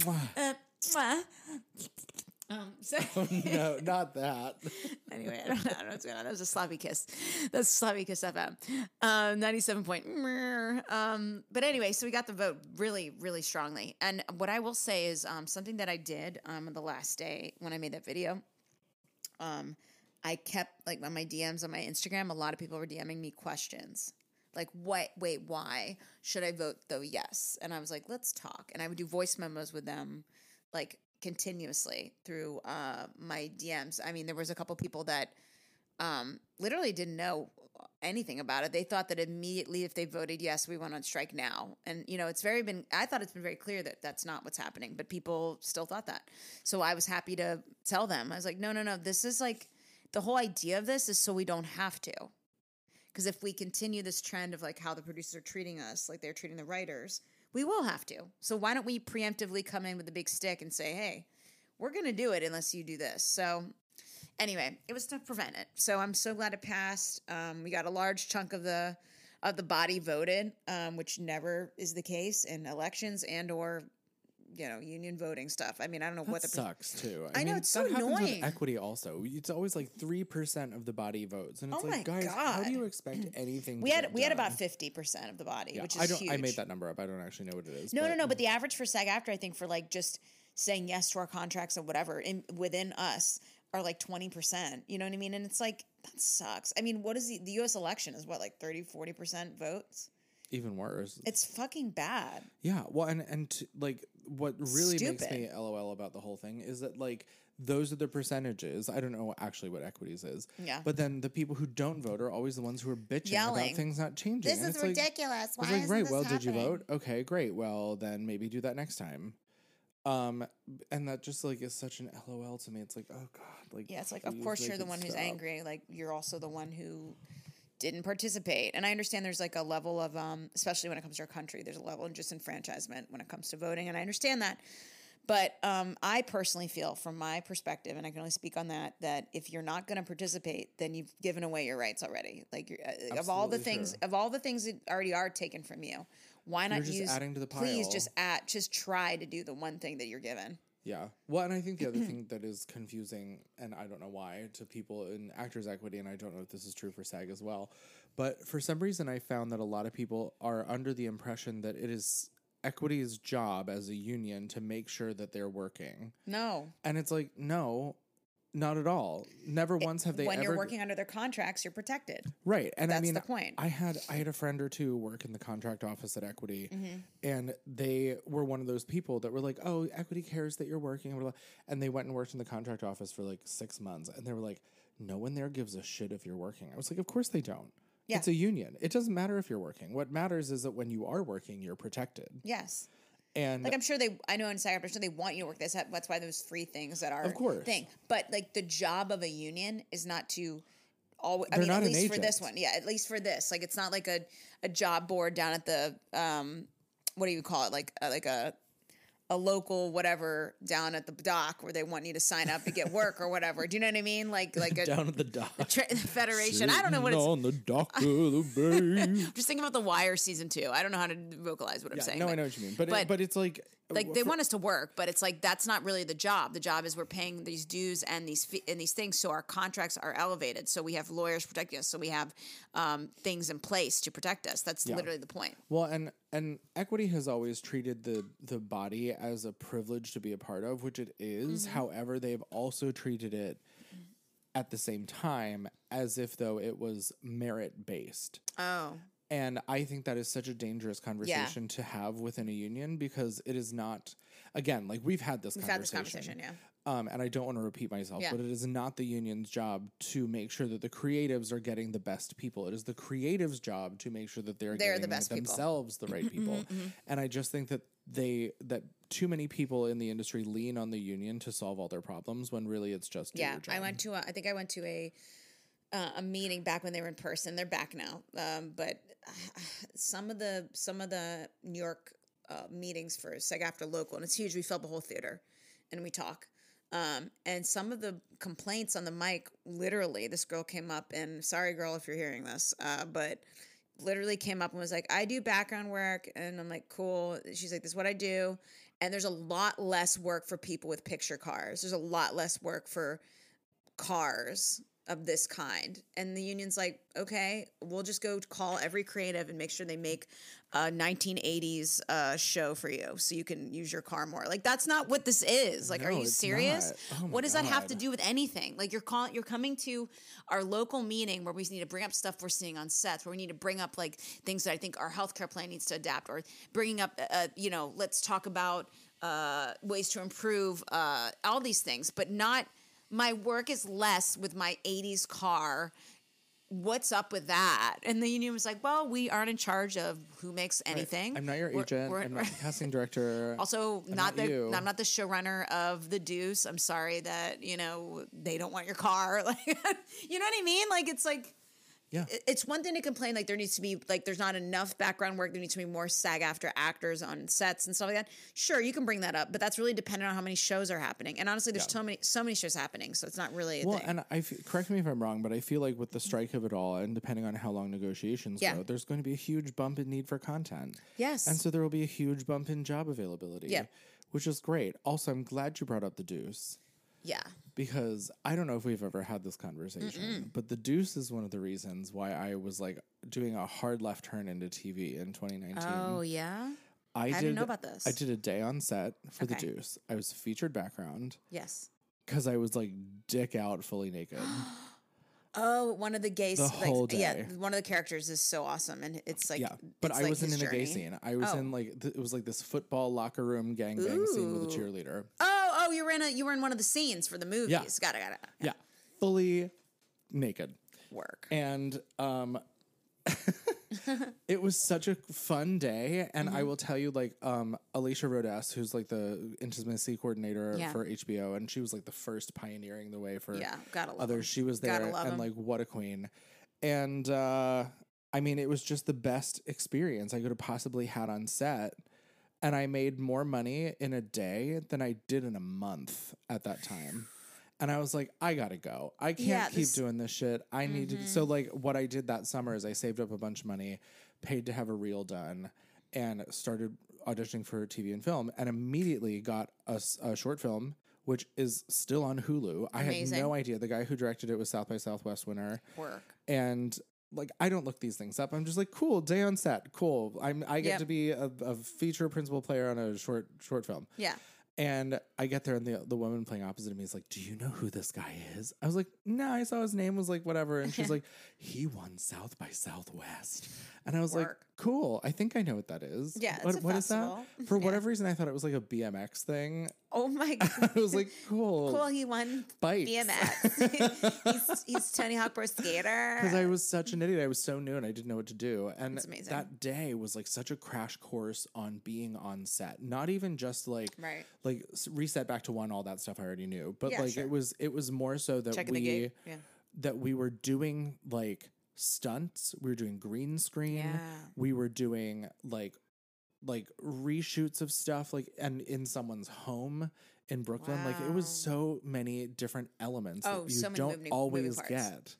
Mwah. uh. Um, so [laughs] no, not that. [laughs] anyway, I don't, know, I don't know what's going on. That was a sloppy kiss. That's sloppy kiss FM. Um, 97 point. Um, but anyway, so we got the vote really, really strongly. And what I will say is um, something that I did um, on the last day when I made that video. Um, I kept like on my DMs on my Instagram, a lot of people were DMing me questions. Like, what, wait, why should I vote though? Yes. And I was like, let's talk. And I would do voice memos with them like continuously through uh, my DMs. I mean, there was a couple people that um, literally didn't know anything about it. They thought that immediately if they voted yes, we went on strike now. And you know, it's very been I thought it's been very clear that that's not what's happening, but people still thought that. So I was happy to tell them. I was like, "No, no, no. This is like the whole idea of this is so we don't have to." Because if we continue this trend of like how the producers are treating us, like they're treating the writers, we will have to. So why don't we preemptively come in with a big stick and say, "Hey, we're going to do it unless you do this." So anyway, it was to prevent it. So I'm so glad it passed. Um, we got a large chunk of the of the body voted, um, which never is the case in elections and or you know union voting stuff. I mean, I don't know That what the sucks too. I know, it's so annoying. equity also. It's always like three percent of the body votes, and it's Oh like, guys, how do you expect [clears throat] anything? we had we had about fifty percent of the body, Yeah, which is I don't. huge. I made that number up. I don't actually know what it is. No, no, no. But the average for SAG-AFTRA, I think, for like just saying yes to our contracts or whatever in within us are like 20%. You know what I mean? And it's like, that sucks. I mean, what is the, the US election is what, like 30, 40% votes? even worse. It's fucking bad. Yeah, well, and and like what really makes me lol about the whole thing is that like those are the percentages. I don't know actually what equities is. Yeah. But then the people who don't vote are always the ones who are bitching Yelling. about things not changing. This And is it's like- ridiculous. It's Why like, isn't right, well, did you vote? Okay, great. Well, then maybe do that next time. Um, and that just like is such an LOL to me. It's like, oh god, like Yeah, it's like, of course you're the one who's angry. Like, you're also the one who didn't participate. And I understand there's like a level of, um, especially when it comes to our country, there's a level of disenfranchisement when it comes to voting. And I understand that. But um, I personally feel, from my perspective, and I can only speak on that, that if you're not going to participate, then you've given away your rights already. Like, you're, uh, of all the things, true. of all the things that already are taken from you, why not You're just use? adding to the Please just add, just try to do the one thing that you're given. Yeah. Well, and I think the other [clears throat] thing that is confusing, and I don't know why, to people in actors' equity, and I don't know if this is true for SAG as well, but for some reason I found that a lot of people are under the impression that it is equity's job as a union to make sure that they're working. No, And it's like, no, not at all. Never once have they when ever you're working under their contracts, you're protected. Right. And I That's mean the point. I had I had a friend or two work in the contract office at Equity Mm-hmm. and they were one of those people that were like, "Oh, Equity cares that you're working." blah, blah, blah." And they went and worked in the contract office for like 6 months and they were like, "No one there gives a shit if you're working." I was like, "Of course they don't." Yeah. It's a union. It doesn't matter if you're working. What matters is that when you are working, you're protected. Yes. And Like I'm sure they, I know in SAG, I'm sure they want you to work. this. that's why those free things that are Of course. thing. But like the job of a union is not to always. I They're mean, not at an least for this one, yeah. At least for this, like it's not like a a job board down at the um, what do you call it? Like uh, like a a local whatever down at the dock where they want you to sign up to get work or whatever. Do you know what I mean? Like like a [laughs] down at the dock. tra- federation. I don't know what it's. on the dock of the [laughs] bay. Just thinking about the Wire season two. I don't know how to vocalize what I'm Yeah, saying. no, I know what you mean. But but- it, but it's like like they want us to work, but it's like that's not really the job. The job is we're paying these dues and these fee- and these things, so our contracts are elevated. So we have lawyers protecting us. So we have um, things in place to protect us. That's literally the point. Well, and and equity has always treated the the body as a privilege to be a part of, which it is. Mm-hmm. However, they've also treated it at the same time as if though it was merit based. Oh, And I think that is such a dangerous conversation to have within a union because it is not again, like we've had this we've had this conversation. conversation. Yeah, Um, and I don't want to repeat myself, Yeah. but it is not the union's job to make sure that the creatives are getting the best people. It is the creatives' job to make sure that they're, They're the getting best people. Mm-hmm, themselves the right people. And I just think that they that too many people in the industry lean on the union to solve all their problems when really it's just do yeah. your job. I went to. A, I think I went to a uh, a meeting back when they were in person. They're back now, um, but [sighs] some of the some of the New York uh, meetings for SAG-AFTRA local, and it's huge. We fill a whole theater, and we talk. Um, and some of the complaints on the mic, literally, this girl came up and sorry, girl, if you're hearing this, uh, but literally came up and was like, I do background work. And I'm like, cool. She's like, this is what I do. And there's a lot less work for people with picture cars. There's a lot less work for cars of this kind. And the union's like, okay, we'll just go call every creative and make sure they make a 1980s uh, show for you so you can use your car more. Like that's not what this is. Like, are you serious? Oh what does that have to do with anything? Like you're calling, you're coming to our local meeting where we need to bring up stuff we're seeing on sets, where we need to bring up like things that I think our healthcare plan needs to adapt, or bringing up, uh, you know, let's talk about uh, ways to improve uh, all these things, but not. My work is less with my '80s car what's up with that? And the union was like, well, we aren't in charge of who makes anything. I'm not your We're- agent. we're- I'm not the [laughs] casting director. Also, I'm not, the you. I'm not the showrunner of the Deuce. I'm sorry that you know they don't want your car. [laughs] Like, you know what I mean? Like, it's like Yeah. it's one thing to complain like there needs to be like there's not enough background work. There needs to be more SAG-AFTRA actors on sets and stuff like that. Sure, you can bring that up, but that's really dependent on how many shows are happening. And honestly, there's so many so many shows happening, so it's not really a Well, thing. and I f- correct me if I'm wrong, but I feel like with the strike of it all, and depending on how long negotiations Yeah. go, there's going to be a huge bump in need for content. Yes. and so there will be a huge bump in job availability. Yeah. which is great. Also, I'm glad you brought up the Deuce yeah. because I don't know if we've ever had this conversation, but the Deuce is one of the reasons why I was like doing a hard left turn into TV in 2019. Oh yeah. I, didn't know about this. I did a day on set for the Deuce. I was featured background Yes. because I was like dick out, fully naked. [gasps] Oh, one of the gay The like, whole Yeah, one of the characters is so awesome, and it's like yeah, but I like wasn't in a gay scene. I was Oh. in like th- it was like this football locker room gangbang scene with a cheerleader. Oh, oh, you were in a you were in one of the scenes for the movies. Yeah. Got it, got it. Yeah, fully naked. Work. and um [laughs] it was such a fun day and Mm-hmm. i will tell you like um Alicia Rodis who's like the intimacy coordinator Yeah. for hbo and she was like the first pioneering the way for Yeah, gotta love others 'em. she was Gotta there and 'em. like what a queen and uh i mean it was just the best experience i could have possibly had on set and i made more money in a day than i did in a month at that time. And i was like i gotta go. I can't Yeah, keep this- doing this shit. I need to mm-hmm. so like what i did that summer is i saved up a bunch of money paid to have a reel done and started auditioning for tv and film and immediately got a short film which is still on hulu. I had no idea. The guy who directed it was south by southwest winner. Work. and like I don't look these things up. I'm just like, cool, day on set, cool. I'm I get Yep. to be a, a feature principal player on a short short film. Yeah. And I get there, and the the woman playing opposite of me is like, "Do you know who this guy is?" I was like, "No, I saw his name was like whatever." And she's [laughs] like, "He won South by Southwest," and I was like, Work. "Cool, I think I know what that is." Yeah, it's what, what is that? For whatever reason, I thought it was like a BMX thing. Oh my god. [laughs] I was like, "Cool, Cool, he won Bites. BMX. [laughs] he's, he's Tony Hawk Pro Skater. because I was such an idiot. I was so new and I didn't know what to do. And That's amazing. that day was like such a crash course on being on set. Not even just like Right. like reset back to one, all that stuff I already knew. But Yeah, like sure. it was it was more so that Checking we. Yeah. that we were doing like stunts. We were doing green screen. Yeah. We were doing like like reshoots of stuff like and in someone's home in Brooklyn. Like it was so many different elements Oh, that you so many don't moving- always get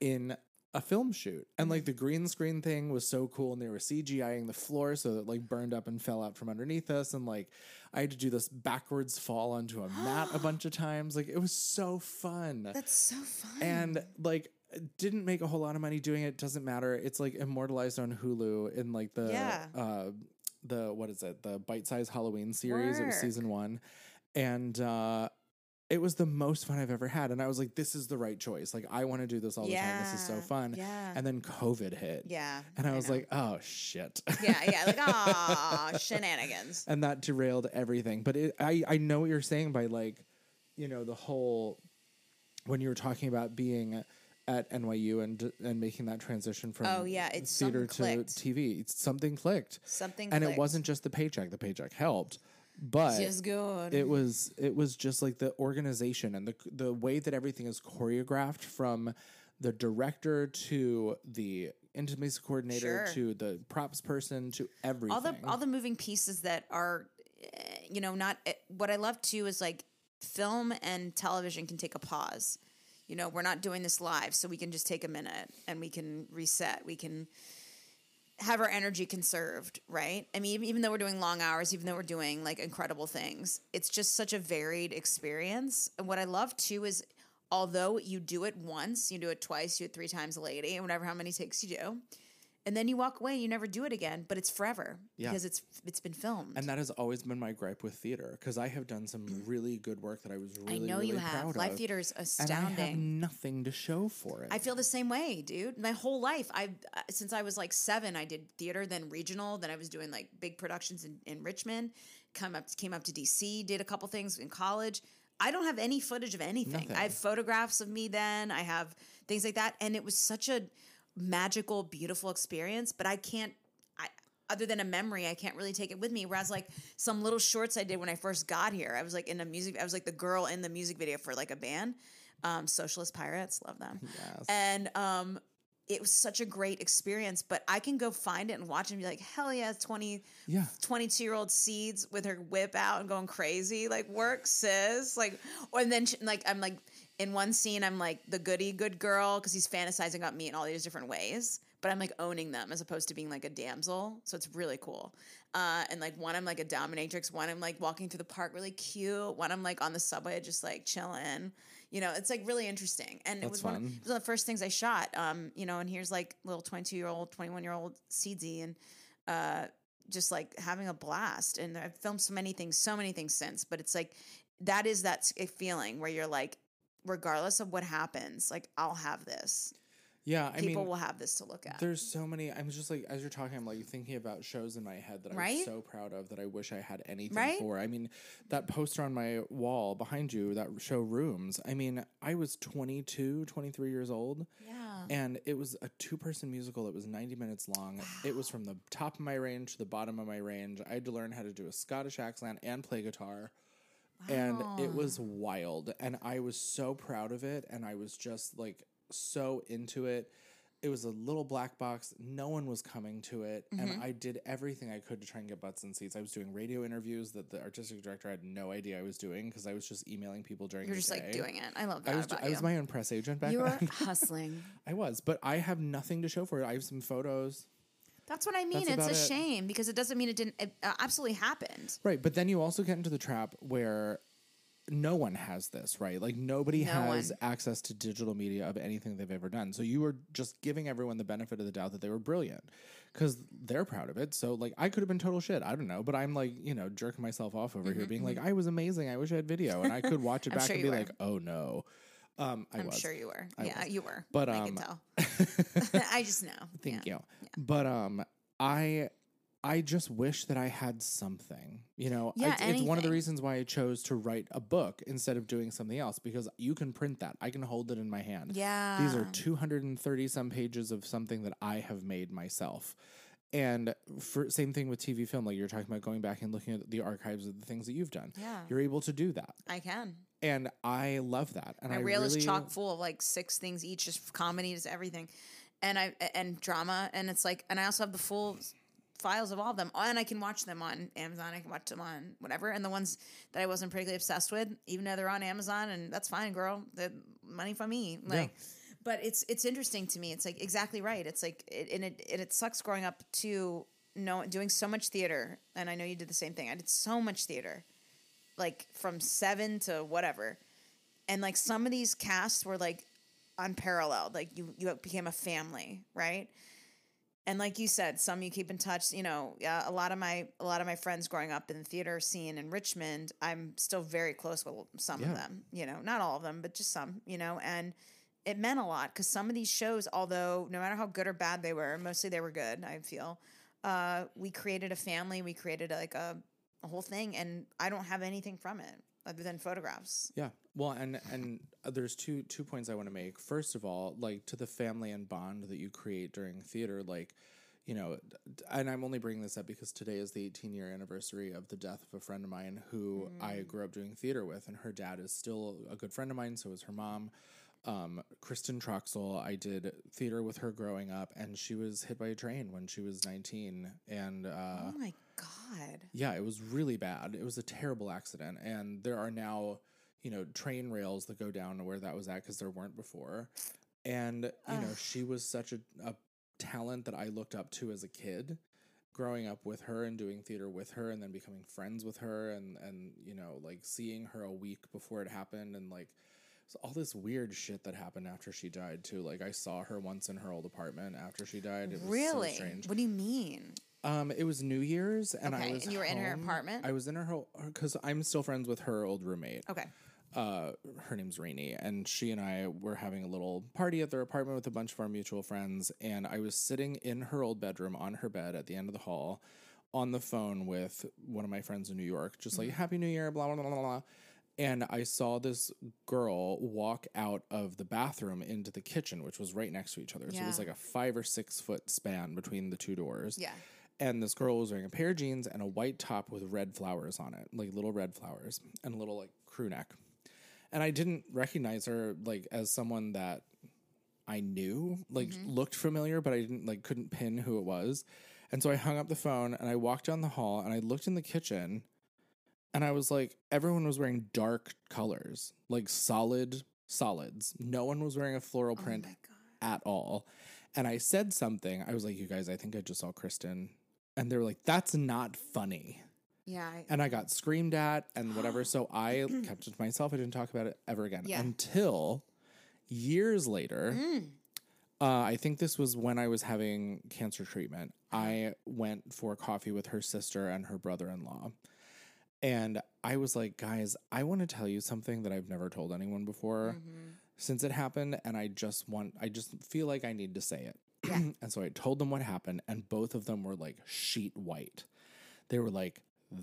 in a film shoot. And Mm-hmm. like the green screen thing was so cool and they were CGIing the floor so that like burned up and fell out from underneath us and like I had to do this backwards fall onto a mat a [gasps] bunch of times. Like it was so fun. That's so fun. and like didn't make a whole lot of money doing it, doesn't matter. It's like immortalized on Hulu in like the Yeah. uh the what is it? The bite size Halloween series. It was season 1. And uh it was the most fun I've ever had. And I was like, this is the right choice. Like, I want to do this all the time. This is so fun. yeah. And then COVID hit. yeah. And I was know. like, oh, shit. yeah, yeah, like [laughs] ah shenanigans. and that derailed everything. But it, I, I know what you're saying by like, you know, the whole, when you were talking about being at NYU and and making that transition from Oh, yeah, it's theater to clicked. TV, it's, something clicked. Something and it wasn't just the paycheck. The paycheck helped, but it was it was just like the organization and the the way that everything is choreographed from the director to the intimacy coordinator Sure. to the props person to everything. all the all the moving pieces that are eh, you know not eh, what i love too is like film and television can take a pause you know we're not doing this live so we can just take a minute and we can reset. We can have our energy conserved right? I mean even- though we're doing long hours even though we're doing like incredible things it's just such a varied experience. And what i love too is although you do it once you do it twice you do it three times a lady and whatever how many takes you do and then you walk away and you never do it again but it's forever Yeah. because it's it's been filmed And that has always been my gripe with theater because I have done some [clears throat] really good work that I was really i know really you have live of, theater is astounding. and I have nothing to show for it. I feel the same way, dude. My whole life, I uh, since I was like seven, I did theater, then regional, then I was doing like big productions in, in Richmond. Come up, came up to DC, did a couple things in college. I don't have any footage of anything. Nothing. I have photographs of me then. I have things like that, and it was such a magical, beautiful experience. But I can't. I other than a memory, I can't really take it with me. Whereas like some little shorts I did when I first got here, I was like in a music. I was like the girl in the music video for like a band, um, Socialist Pirates, love them. Yes. And um, it was such a great experience. But I can go find it and watch it and be like, hell yeah, twenty. Yeah. 22 year old seeds with her whip out and going crazy like work sis like or and then she, like i'm like in one scene i'm like the goody good girl because he's fantasizing about me in all these different ways but i'm like owning them as opposed to being like a damsel so it's really cool. Uh, and like one i'm like a dominatrix one i'm like walking through the park really cute one i'm like on the subway just like chilling. You know it's like really interesting. And it That's was one, of, it was one of the first things i shot um you know and here's like little 22 year old 21 year old seedsy and uh just like having a blast. And I've filmed so many things, so many things since, but it's like that is that feeling where you're like, regardless of what happens, like I'll have this. Yeah, I People mean, will have this to look at. there's so many. I'm just like as you're talking, I'm like thinking about shows in my head that I'm so proud of that I wish I had anything Right? for. I mean, that poster on my wall behind you, that show Rooms. I mean, I was 22, 23 years old. Yeah. And it was a two person musical. It was 90 minutes long. It was from the top of my range to the bottom of my range. I had to learn how to do a Scottish accent and play guitar. And it was wild. And I was so proud of it. And I was just like so into it. It was a little black box. No one was coming to it. Mm-hmm. And I did everything I could to try and get butts and seats. I was doing radio interviews that the artistic director had no idea I was doing because I was just emailing people during You're the just like day. doing it. I love that I was, about I you. was my own press agent back then, you were then. [laughs] hustling. I was, but I have nothing to show for it. I have some photos. That's what I mean. That's it's a it. shame because it doesn't mean it didn't. It uh, absolutely happened. Right, but then you also get into the trap where no one has this, right? Like nobody No has one. access to digital media of anything they've ever done. So you were just giving everyone the benefit of the doubt that they were brilliant because they're proud of it. So like I could have been total shit. I don't know, but I'm like, you know, jerking myself off over here being like I was amazing. I wish I had video and I could watch it [laughs] Mm-hmm, back sure and be were. like, "Oh no." Um I I'm was. sure you were. I yeah, was. you were. But, I um, can tell. [laughs] I just know. Thank yeah. you. But um I I just wish that I had something. You know, Yeah, it's, it's one of the reasons why I chose to write a book instead of doing something else because you can print that. I can hold it in my hand. Yeah. These are 230 some pages of something that I have made myself. And for same thing with TV film, like you're talking about going back and looking at the archives of the things that you've done. Yeah. You're able to do that. I can. And I love that. And My I reel really, is chock full of like six things each, just comedy, just everything, and I and drama, and it's like, and I also have the full files of all of them, uh, and I can watch them on Amazon. I can watch them on whatever, and the ones that I wasn't particularly obsessed with, even though they're on Amazon, and that's fine, girl. The money for me, like. But it's it's interesting to me. It's like exactly right. It's like it, and it and it sucks growing up to know doing so much theater, and I know you did the same thing. I did so much theater, like from seven to whatever. And like some of these casts were like unparalleled. Like you you became a family right? And like you said some you keep in touch you know yeah, a lot of my a lot of my friends growing up in the theater scene in richmond i'm still very close with some Yeah. of them you know not all of them but just some you know and it meant a lot because some of these shows although no matter how good or bad they were mostly they were good i feel uh, we created a family we created like a, a whole thing and i don't have anything from it other than photographs Yeah. Well, and and uh, there's two two points I want to make. First of all, like to the family and bond that you create during theater, like you know, and I'm only bringing this up because today is the 18 year anniversary of the death of a friend of mine who I grew up doing theater with, and her dad is still a good friend of mine. So is her mom. Um, Kristen Troxel, I did theater with her growing up, and she was hit by a train when she was 19, and uh, oh my god yeah, it was really bad. It was a terrible accident, and there are now, you know, train rails that go down to where that was at because there weren't before. And you know, she was such a, a talent that I looked up to as a kid, growing up with her and doing theater with her, and then becoming friends with her, and and you know, like seeing her a week before it happened, and like. all this weird shit that happened after she died too. Like I saw her once in her old apartment after she died. It was really so strange. what do you mean Um, it was New Year's, and I Okay, was. and you were in her apartment? I was in her because I'm still friends with her old roommate. okay Uh, her name's Rainey, and she and I were having a little party at their apartment with a bunch of our mutual friends. And I was sitting in her old bedroom on her bed at the end of the hall, on the phone with one of my friends in New York, just Mm-hmm. like Happy New Year, blah blah blah blah. blah. and I saw this girl walk out of the bathroom into the kitchen, which was right next to each other. Yeah. So it was like a five or six foot span between the two doors. Yeah. And this girl was wearing a pair of jeans and a white top with red flowers on it, like little red flowers, and a little like crew neck. And I didn't recognize her like as someone that I knew, like mm-hmm. looked familiar, but I didn't like couldn't pin who it was. And so I hung up the phone and I walked down the hall and I looked in the kitchen and I was like, everyone was wearing dark colors, like solid solids. No one was wearing a floral oh print at all. And I said something. I was like, you guys, I think I just saw Kristen. And they were like, that's not funny. Yeah. I, And I got screamed at and whatever. [gasps] So I kept it to myself. I didn't talk about it ever again Yeah. until years later. Mm. Uh, I think this was when I was having cancer treatment. Uh-huh. I went for coffee with her sister and her brother in law. And I was like, guys, I want to tell you something that I've never told anyone before mm-hmm. since it happened. And I just want, I just feel like I need to say it. [clears throat] and so I told them what happened. And both of them were like sheet white. They were like,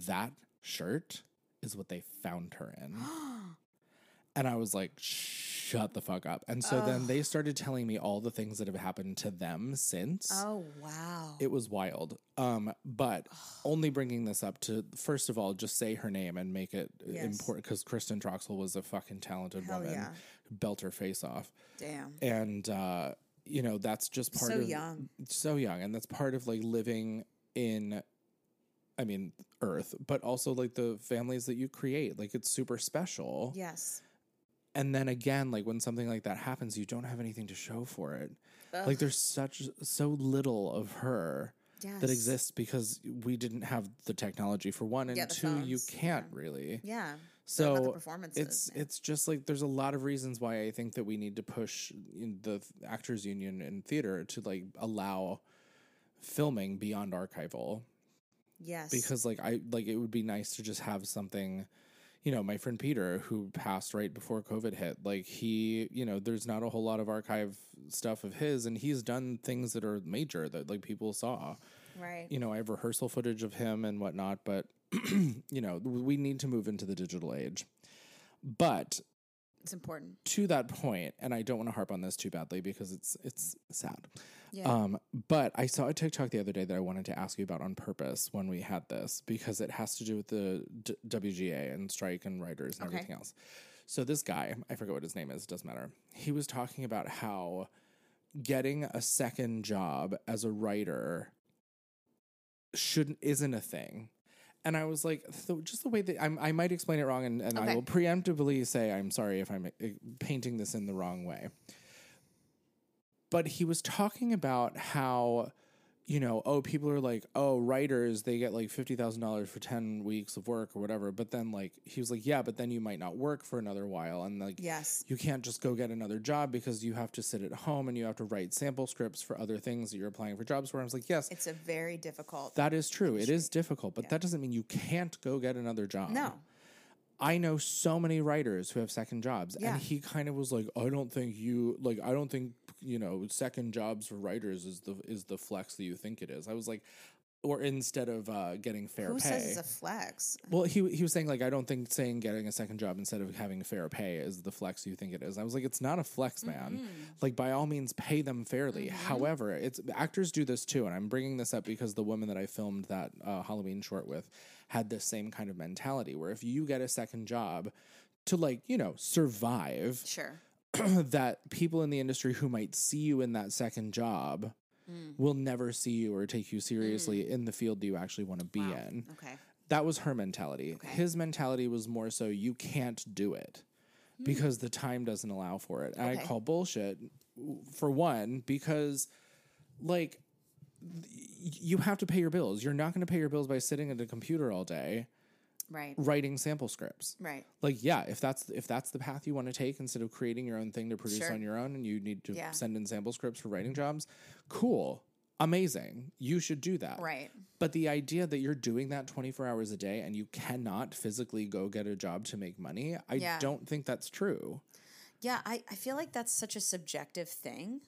that shirt is what they found her in. [gasps] and I was like, shut the fuck up. And so then they started telling me all the things that have happened to them since. oh wow. It was wild. Um, but only bringing this up to first of all just say her name and make it Yes. important because Kristen Troxel was a fucking talented Hell woman. yeah. Belt her face off, Damn. and uh, you know that's just part So of young. so young, and that's part of like living in. I mean, Earth, but also like the families that you create. Like it's super special. Yes. And then again, like when something like that happens, you don't have anything to show for it. Like there's such so little of her that exists because we didn't have the technology for one and Yeah, two you can't really. Yeah. So about the performances? it's Yeah. it's just like there's a lot of reasons why I think that we need to push in the actors union and theater to like allow filming beyond archival yes. because like I like it would be nice to just have something you know my friend Peter who passed right before covid hit like he you know there's not a whole lot of archive stuff of his and he's done things that are major that like people saw right. you know I have rehearsal footage of him and whatnot but [clears throat] you know we need to move into the digital age but It's important. to that point, and I don't want to harp on this too badly because it's it's sad. Yeah. Um, but I saw a TikTok the other day that I wanted to ask you about on purpose when we had this because it has to do with the D- WGA and strike and writers and Okay. everything else. So this guy, I forget what his name is, doesn't matter. He was talking about how getting a second job as a writer shouldn't isn't a thing. And I was like, so just the way that I'm, I might explain it wrong, and, and I will preemptively say I'm sorry if I'm uh, painting this in the wrong way. But he was talking about how, you know, oh, people are like, oh, writers, they get like $50,000 for 10 weeks of work or whatever. But then, like, he was like, yeah, but then you might not work for another while. And, like, Yes. you can't just go get another job because you have to sit at home and you have to write sample scripts for other things that you're applying for jobs for. I was like, yes, It's a very difficult. that is true. It is difficult, but that doesn't mean you can't go get another job. no. I know so many writers who have second jobs, Yeah. and he kind of was like, "I don't think you like. I don't think you know second jobs for writers is the is the flex that you think it is." I was like, or instead of uh, getting fair Who pay. says it's a flex? well, he he was saying like, I don't think saying getting a second job instead of having fair pay is the flex you think it is. I was like, it's not a flex, man. Mm-hmm. Like by all means, pay them fairly. However, it's actors do this too, and I'm bringing this up because the woman that I filmed that uh, Halloween short with had this same kind of mentality where if you get a second job to like you know survive Sure. [clears throat] that people in the industry who might see you in that second job Mm. will never see you or take you seriously in the field that you actually want to be in. Okay. That was her mentality. His mentality was more so you can't do it because the time doesn't allow for it. And I call bullshit for one because like you have to pay your bills. You're not going to pay your bills by sitting at a computer all day Right. writing sample scripts. Right. Like yeah, if that's if that's the path you want to take instead of creating your own thing to produce Sure. on your own and you need to Yeah. send in sample scripts for writing jobs, cool. Amazing. You should do that. Right. But the idea that you're doing that 24 hours a day and you cannot physically go get a job to make money, I Yeah. don't think that's true. Yeah, I, I feel like that's such a subjective thing.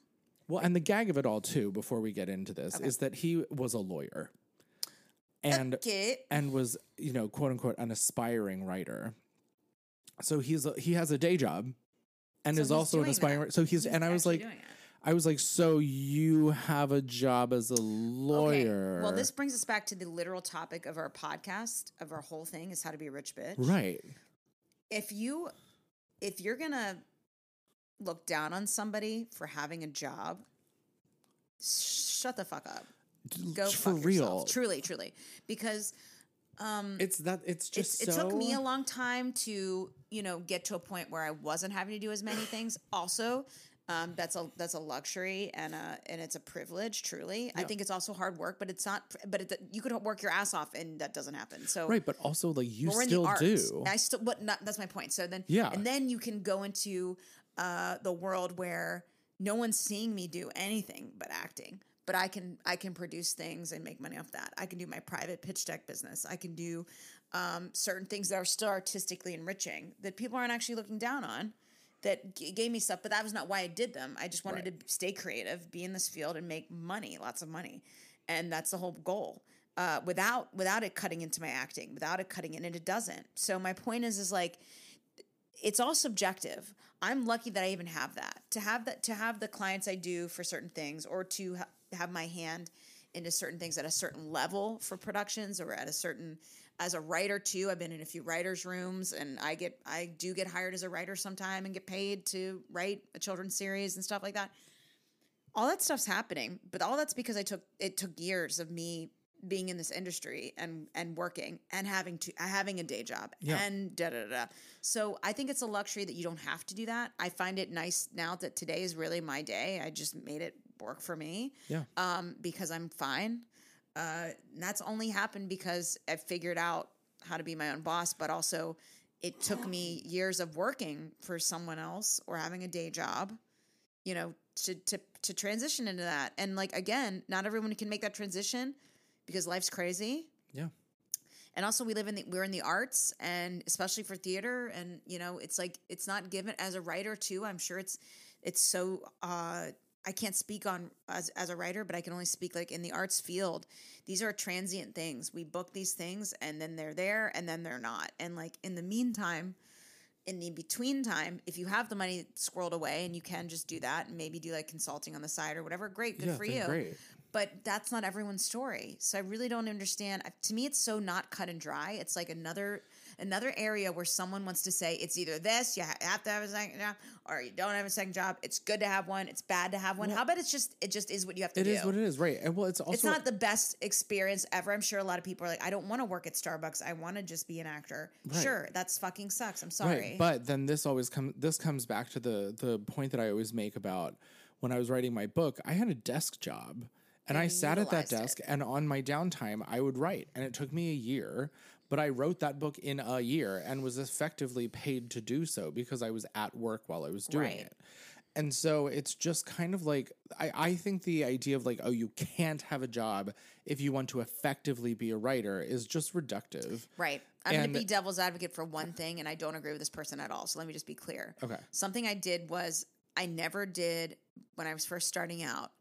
Well, and the gag of it all too, before we get into this, is that he was a lawyer. And Okay. and was, you know, quote unquote, an aspiring writer. so he's a, he has a day job and So is also an aspiring. that. So he's, and I was like. I was like, so you have a job as a lawyer, Okay. Well, this brings us back to the literal topic of our podcast, of our whole thing is how to be a rich bitch. right? If you if you're gonna look down on somebody for having a job, sh- shut the fuck up. Go for real. yourself. Truly, truly. Because It's that it's just it, it took me a long time to you know get to a point where I wasn't having to do as many things. [sighs] Also, um, that's a that's a luxury and a and it's a privilege. Truly, I think it's also hard work, but it's not. But it, you could work your ass off, and that doesn't happen. So right, but also like you still do. I still, but not, that's my point. So then, Yeah. and then you can go into uh, the world where no one's seeing me do anything but acting. But I can, I can produce things and make money off that. I can do my private pitch deck business. I can do um, certain things that are still artistically enriching that people aren't actually looking down on. That g- gave me stuff, but that was not why I did them. I just wanted to stay creative, be in this field, and make money, lots of money, and that's the whole goal uh, without without it cutting into my acting, without it cutting in, and it doesn't. So my point is, is like it's all subjective. I'm lucky that I even have that to have that to have the clients I do for certain things, or to have my hand into certain things at a certain level for productions, or at a certain as a writer too. I've been in a few writers' rooms, and I get I do get hired as a writer sometime and get paid to write a children's series and stuff like that all that stuff's happening but all that's because i took it took years of me being in this industry and and working and having to having a day job Yeah. and da da da da. so i think it's a luxury that you don't have to do that i find it nice now that today is really my day i just made it work for me Yeah. um because i'm fine uh that's only happened because i figured out how to be my own boss but also it took me years of working for someone else or having a day job you know to to to transition into that and like again not everyone can make that transition because life's crazy yeah. and also we live in the we're in the arts and especially for theater and you know it's like it's not given as a writer too i'm sure it's it's so uh i can't speak on as, as a writer but i can only speak like in the arts field these are transient things we book these things and then they're there and then they're not and like in the meantime in the between time, if you have the money squirreled away and you can just do that and maybe do like consulting on the side or whatever, great, good Yeah, for you. great. But that's not everyone's story. So I really don't understand. To me, it's so not cut and dry. It's like another another area where someone wants to say it's either this, you ha- have to have a second job, or you don't have a second job. It's good to have one. It's bad to have one. How about it's just it just is what you have to It do. It is what it is, right? And well, it's also It's not the best experience ever. I'm sure a lot of people are like, I don't want to work at Starbucks. I want to just be an actor. Sure, that's fucking sucks. I'm sorry. Right, but then this always comes. This comes back to the the point that I always make about when I was writing my book. I had a desk job, and I sat at that utilized it. desk, and on my downtime, I would write, and it took me a year. But I wrote that book in a year and was effectively paid to do so because I was at work while I was doing Right. it. And so it's just kind of like I, I think the idea of like, oh, you can't have a job if you want to effectively be a writer is just reductive. Right. I'm going to be devil's advocate for one thing, and I don't agree with this person at all. So let me just be clear. Okay. Something I did was I never did, when I was first starting out,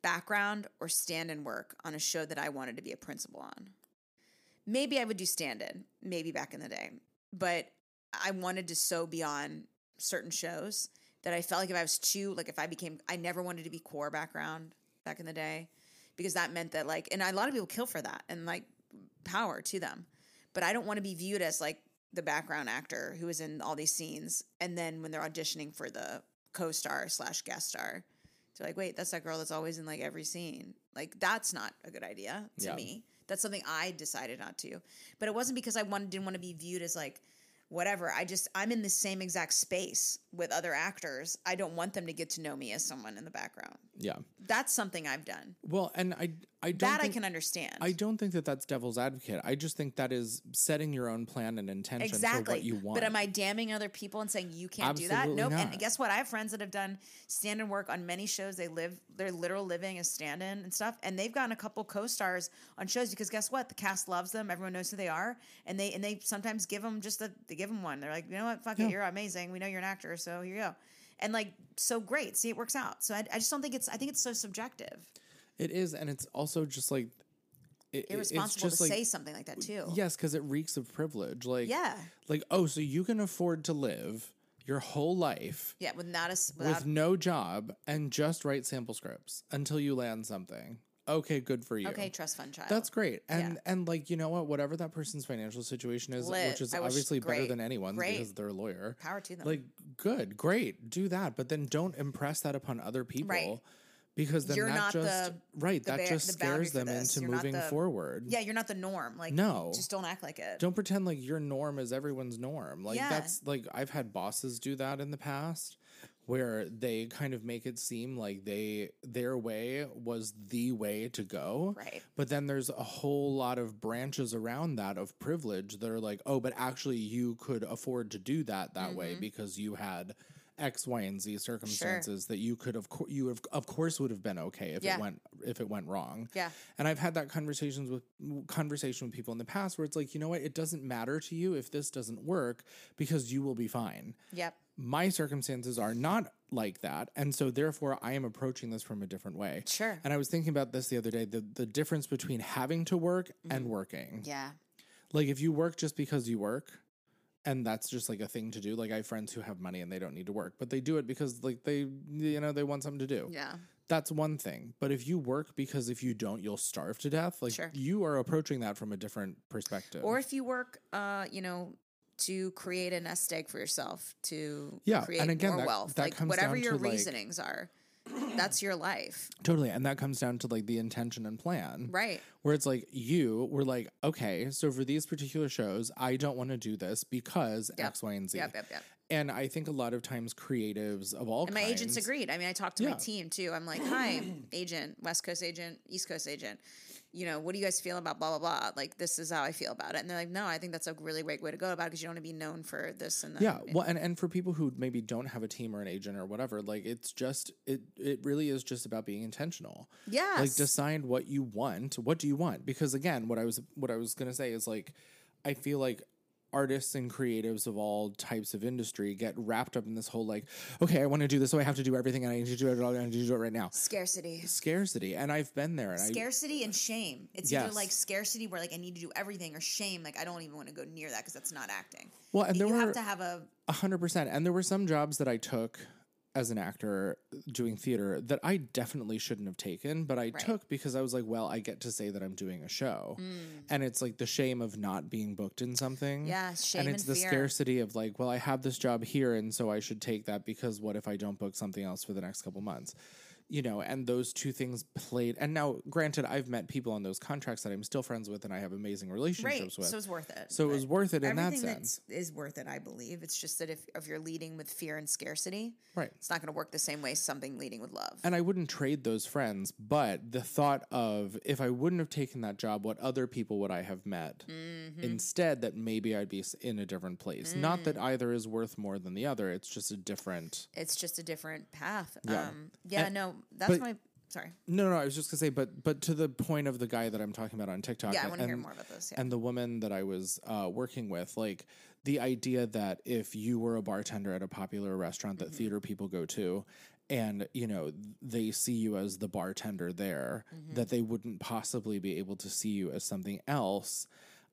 background or stand in work on a show that I wanted to be a principal on. Maybe I would do stand in, maybe back in the day, but I wanted to so be on certain shows that I felt like if I was too, like if I became, I never wanted to be core background back in the day because that meant that, like, and a lot of people kill for that and like power to them. But I don't want to be viewed as like the background actor who is in all these scenes. And then when they're auditioning for the co star slash guest star, they're like, wait, that's that girl that's always in like every scene. Like, that's not a good idea to Yeah. me. That's something I decided not to. But it wasn't because I wanted, didn't want to be viewed as like, whatever. I just, I'm in the same exact space with other actors. I don't want them to get to know me as someone in the background. Yeah. That's something I've done. Well, and I I don't That I can understand. I don't think that that's devil's advocate. I just think that is setting your own plan and intention exactly. for what you want. But am I damning other people and saying you can't do that? Nope. not. And guess what? I have friends that have done stand-in work on many shows. They live their literal living as stand-in and stuff, and they've gotten a couple co-stars on shows because guess what? The cast loves them. Everyone knows who they are, and they and they sometimes give them just a they give them one. They're like, you know what? Fuck it, you're amazing. We know you're an actor, so here you go. And like so great. See, it works out. So I, I just don't think it's. I think it's so subjective. It is, and it's also just like it- it's irresponsible to like- say something like that too. Yes, because it reeks of privilege. Like, Yeah. like oh, so you can afford to live your whole life Yeah, with not a without with no job and just write sample scripts until you land something. Okay, good for you. okay trust fund child. That's great. And Yeah. and like you know what, whatever that person's financial situation is, Lit. which is obviously better than anyone's Great. because they're a lawyer. Power to them. Like good, great, do that, but then don't impress that upon other people. Right. Because then You're that not just the- right, the that bar- just the scares them into You're moving forward. yeah, you're not the norm. Like No. just don't act like it. Don't pretend like your norm is everyone's norm. Like Yeah. that's like I've had bosses do that in the past where they kind of make it seem like they their way was the way to go. Right. But then there's a whole lot of branches around that of privilege that are like, "Oh, but actually you could afford to do that that way Mm-hmm. because you had X, Y, and Z circumstances that you could of course you have of course would have been okay if Yeah. it went if it went wrong. Yeah. And I've had that conversations with conversation with people in the past where it's like, you know what, it doesn't matter to you if this doesn't work because you will be fine. Yep. My circumstances are not like that, and so therefore I am approaching this from a different way. Sure. And I was thinking about this the other day, the the difference between having to work and working. Mm-hmm. Yeah. Like if you work just because you work, and that's just like a thing to do. Like I have friends who have money and they don't need to work, but they do it because like they you know, they want something to do Yeah. that's one thing. But if you work because if you don't, you'll starve to death, like Sure. you are approaching that from a different perspective. Or if you work, uh, you know, to create a nest egg for yourself, to Yeah, and create again, more that- wealth, that like whatever your to, like- reasonings are, that's your life, [clears throat] totally, and that comes down to like the intention and plan, right? Where it's like you were like, okay, so for these particular shows, I don't want to do this because Yep. X, Y, and Z. Yep, yep, yep. And I think a lot of times creatives of all And my agents agreed. I mean, I talked to Yeah. my team too. I'm like, hi, [clears throat] agent, West Coast agent, East Coast agent. You know, what do you guys feel about blah, blah, blah? Like, this is how I feel about it. And they're like, no, I think that's a really great way to go about it because you don't want to be known for this and that. Yeah, well, and, and for people who maybe don't have a team or an agent or whatever, like it's just it it really is just about being intentional. Yeah, like decide what you want. What do you want? Because again, what I was what I was gonna say is like, I feel like artists and creatives of all types of industry get wrapped up in this whole like, okay, I want to do this, so I have to do everything, and I need to do it, all, I need to do it right now. Scarcity. Scarcity, and I've been there, and I Scarcity and shame. It's either like scarcity where like I need to do everything, or shame like I don't even want to go near that because that's not acting. Well, and you there have were- to have a A hundred percent. And there were some jobs that I took as an actor doing theater that I definitely shouldn't have taken, but I took because I was like, well, I get to say that I'm doing a show. And it's like the shame of not being booked in something. Mm. Yeah, shame And it's and the fear. scarcity of like, well, I have this job here and so I should take that because what if I don't book something else for the next couple months? You know, and those two things played. And now, granted, I've met people on those contracts that I'm still friends with and I have amazing relationships right. with. So it's worth it. So it was worth it in that sense. is worth it, I believe. It's just that if if you're leading with fear and scarcity, Right. it's not going to work the same way as something leading with love. and I wouldn't trade those friends, but the thought of if I wouldn't have taken that job, what other people would I have met Mm-hmm. instead that maybe I'd be in a different place? Not Mm. that either is worth more than the other, it's just a different. it's just a different path. Yeah. Um, yeah. And- no, that's but- my. Sorry. No, no, I was just gonna say, but but to the point of the guy that I'm talking about on TikTok, Yeah, I wanna hear and- more about this, yeah. And the woman that I was uh, working with, like the idea that if you were a bartender at a popular restaurant Mm-hmm. that theater people go to, and you know they see you as the bartender there, Mm-hmm. that they wouldn't possibly be able to see you as something else.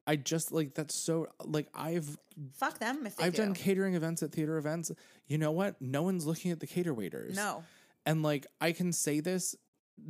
I just like that's so like I've Fuck them if they I've do. done catering events at theater events. You know what? No one's looking at the cater waiters. No. And like I can say this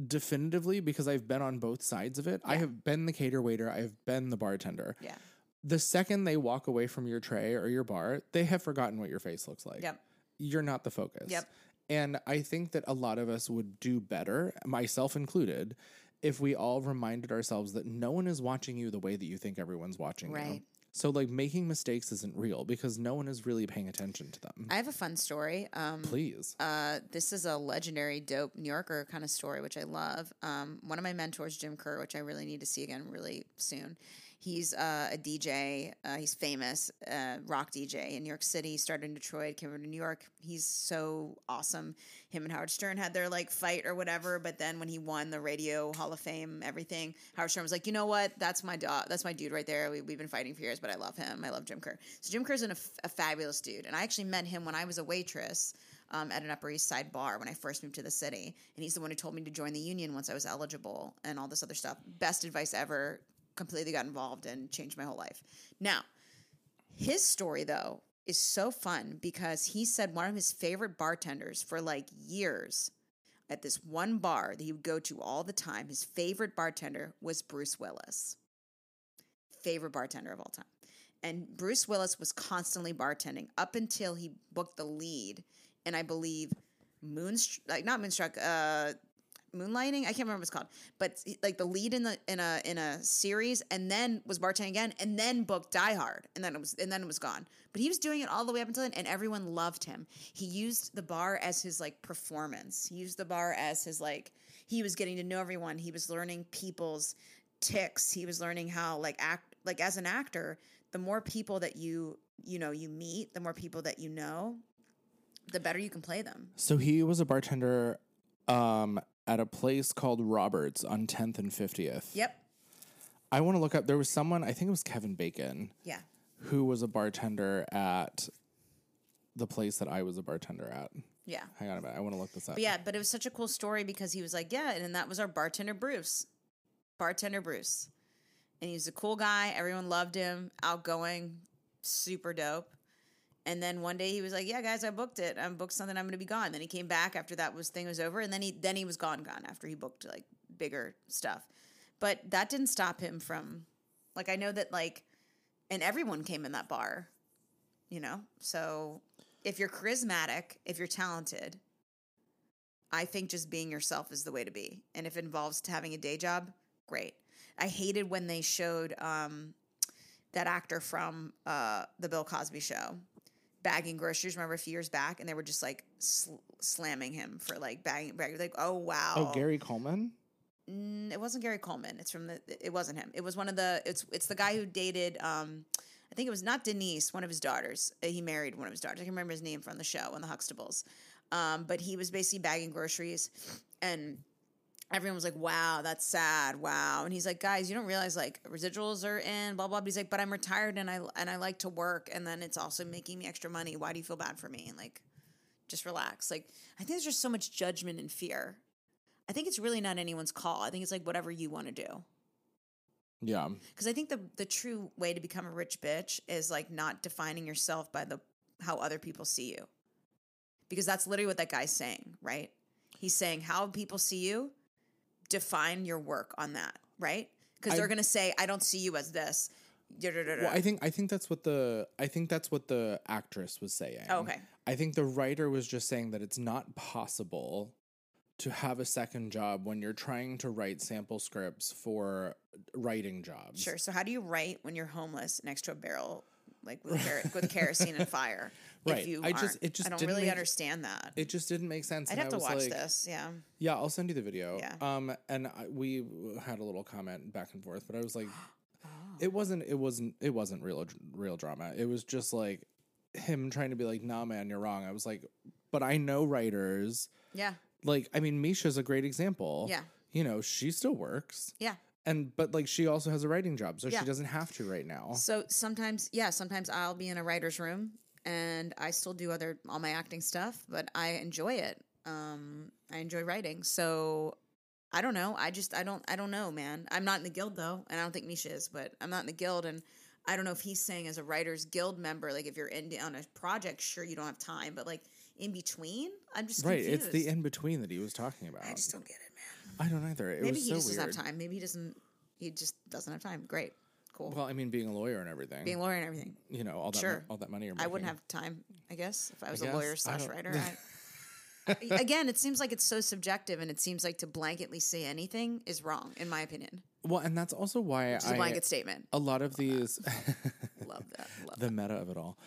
definitively because I've been on both sides of it. I have been the cater waiter, I've been the bartender. Yeah. The second they walk away from your tray or your bar, they have forgotten what your face looks like. Yep. You're not the focus. Yep. And I think that a lot of us would do better, myself included, if we all reminded ourselves that no one is watching you the way that you think everyone's watching you. So like making mistakes isn't real because no one is really paying attention to them. I have a fun story. Um, Please. Uh, this is a legendary, dope New Yorker kind of story, which I love. Um, one of my mentors, Jim Kerr, which I really need to see again really soon. He's uh, a DJ. Uh, he's famous, uh, rock DJ in New York City. Started in Detroit, came over to New York. He's so awesome. Him and Howard Stern had their like fight or whatever. But then when he won the Radio Hall of Fame, everything, Howard Stern was like, you know what? That's my dog. That's my dude right there. We, we've been fighting for years, but I love him. I love Jim Kerr. So Jim Kerr's an, a fabulous dude, and I actually met him when I was a waitress um, at an Upper East Side bar when I first moved to the city, and he's the one who told me to join the union once I was eligible and all this other stuff. Best advice ever. Completely got involved and changed my whole life. Now, his story though is so fun because he said one of his favorite bartenders for like years at this one bar that he would go to all the time, his favorite bartender was Bruce Willis. Favorite bartender of all time. And Bruce Willis was constantly bartending up until he booked the lead and I believe Moonstruck, like not Moonstruck, uh, Moonlighting. I can't remember what it's called, but like the lead in the in a in a series, and then was bartending again, and then booked Die Hard, and then it was and then it was gone. But he was doing it all the way up until then, and everyone loved him. He used the bar as his like performance. He used the bar as his like he was getting to know everyone. He was learning people's ticks. He was learning how like act like as an actor. The more people that you you know you meet, the more people that you know, the better you can play them. So he was a bartender um, at a place called Roberts on 10th and 50th. Yep. I want to look up. There was someone, I think it was Kevin Bacon, Yeah. who was a bartender at the place that I was a bartender at. Yeah. Hang on a minute. I want to look this up. But yeah, but it was such a cool story because he was like, yeah, and that was our bartender Bruce. Bartender Bruce. And he was a cool guy. Everyone loved him, outgoing, super dope. And then one day he was like, "Yeah, guys, I booked it. I booked something. I'm going to be gone." Then he came back after that was thing was over, and then he then he was gone, gone after he booked like bigger stuff. But that didn't stop him from, like, I know that like, and everyone came in that bar, you know. So if you're charismatic, if you're talented, I think just being yourself is the way to be. And if it involves having a day job, great. I hated when they showed um, that actor from uh, the Bill Cosby show bagging groceries. Remember a few years back, and they were just like sl- slamming him for like bagging, bagging. Like, oh wow, Oh, Gary Coleman? Mm, it wasn't Gary Coleman. It's from the. It wasn't him. It was one of the. It's it's the guy who dated. Um, I think it was not Denise, one of his daughters. Uh, He married one of his daughters. I can remember his name from the show on the Huxtables. Um, but he was basically bagging groceries, and everyone was like, "Wow, that's sad. Wow." And he's like, "Guys, you don't realize like residuals are in blah blah." But he's like, "But I'm retired and I and I like to work, and then it's also making me extra money. Why do you feel bad for me?" And like, just relax. Like, I think there's just so much judgment and fear. I think it's really not anyone's call. I think it's like whatever you want to do. Yeah. Because I think the the true way to become a rich bitch is like not defining yourself by the how other people see you. Because that's literally what that guy's saying, right? He's saying how people see you, define your work on that, right? Because they're gonna say, I don't see you as this. Well, I think I think that's what the I think that's what the actress was saying. Oh, okay. I think the writer was just saying that it's not possible to have a second job when you're trying to write sample scripts for writing jobs. Sure. So how do you write when you're homeless next to a barrel, like with, ker- with kerosene and fire? [laughs] Right. If you I just- it just I don't really make- understand that. It just didn't make sense. I'd have I to watch like- this. Yeah. Yeah, I'll send you the video. Yeah. Um, and I, we had a little comment back and forth, but I was like, Oh. it wasn't, it wasn't, it wasn't real, real drama. It was just like him trying to be like, nah, man, you're wrong. I was like, but I know writers. Yeah. Like, I mean, Misha's a great example. Yeah. You know, she still works. Yeah. And, but like, she also has a writing job, so Yeah. she doesn't have to right now. So sometimes, yeah, sometimes I'll be in a writer's room and I still do other all my acting stuff, but I enjoy it. Um, I enjoy writing. So I don't know. I just I don't I don't know, man. I'm not in the guild though, and I don't think Misha is, but I'm not in the guild and I don't know if he's saying as a writers guild member, like if you're in on a project, sure you don't have time, but like in between, I'm just Right. confused. It's the in between that he was talking about. I just don't get it, man. I don't either. It Maybe was he so just weird. doesn't have time. Maybe he doesn't. He just doesn't have time. Great, cool. Well, I mean, being a lawyer and everything, Being a lawyer and everything. you know, all that, Sure. all that money you're I wouldn't have time, I guess, if I was a guess. lawyer slash writer. [laughs] I, again, it seems like it's so subjective, and it seems like to blanketly say anything is wrong, in my opinion. Well, and that's also why It's a I blanket statement. a lot of these [laughs] Love that. Love the that. meta of it all.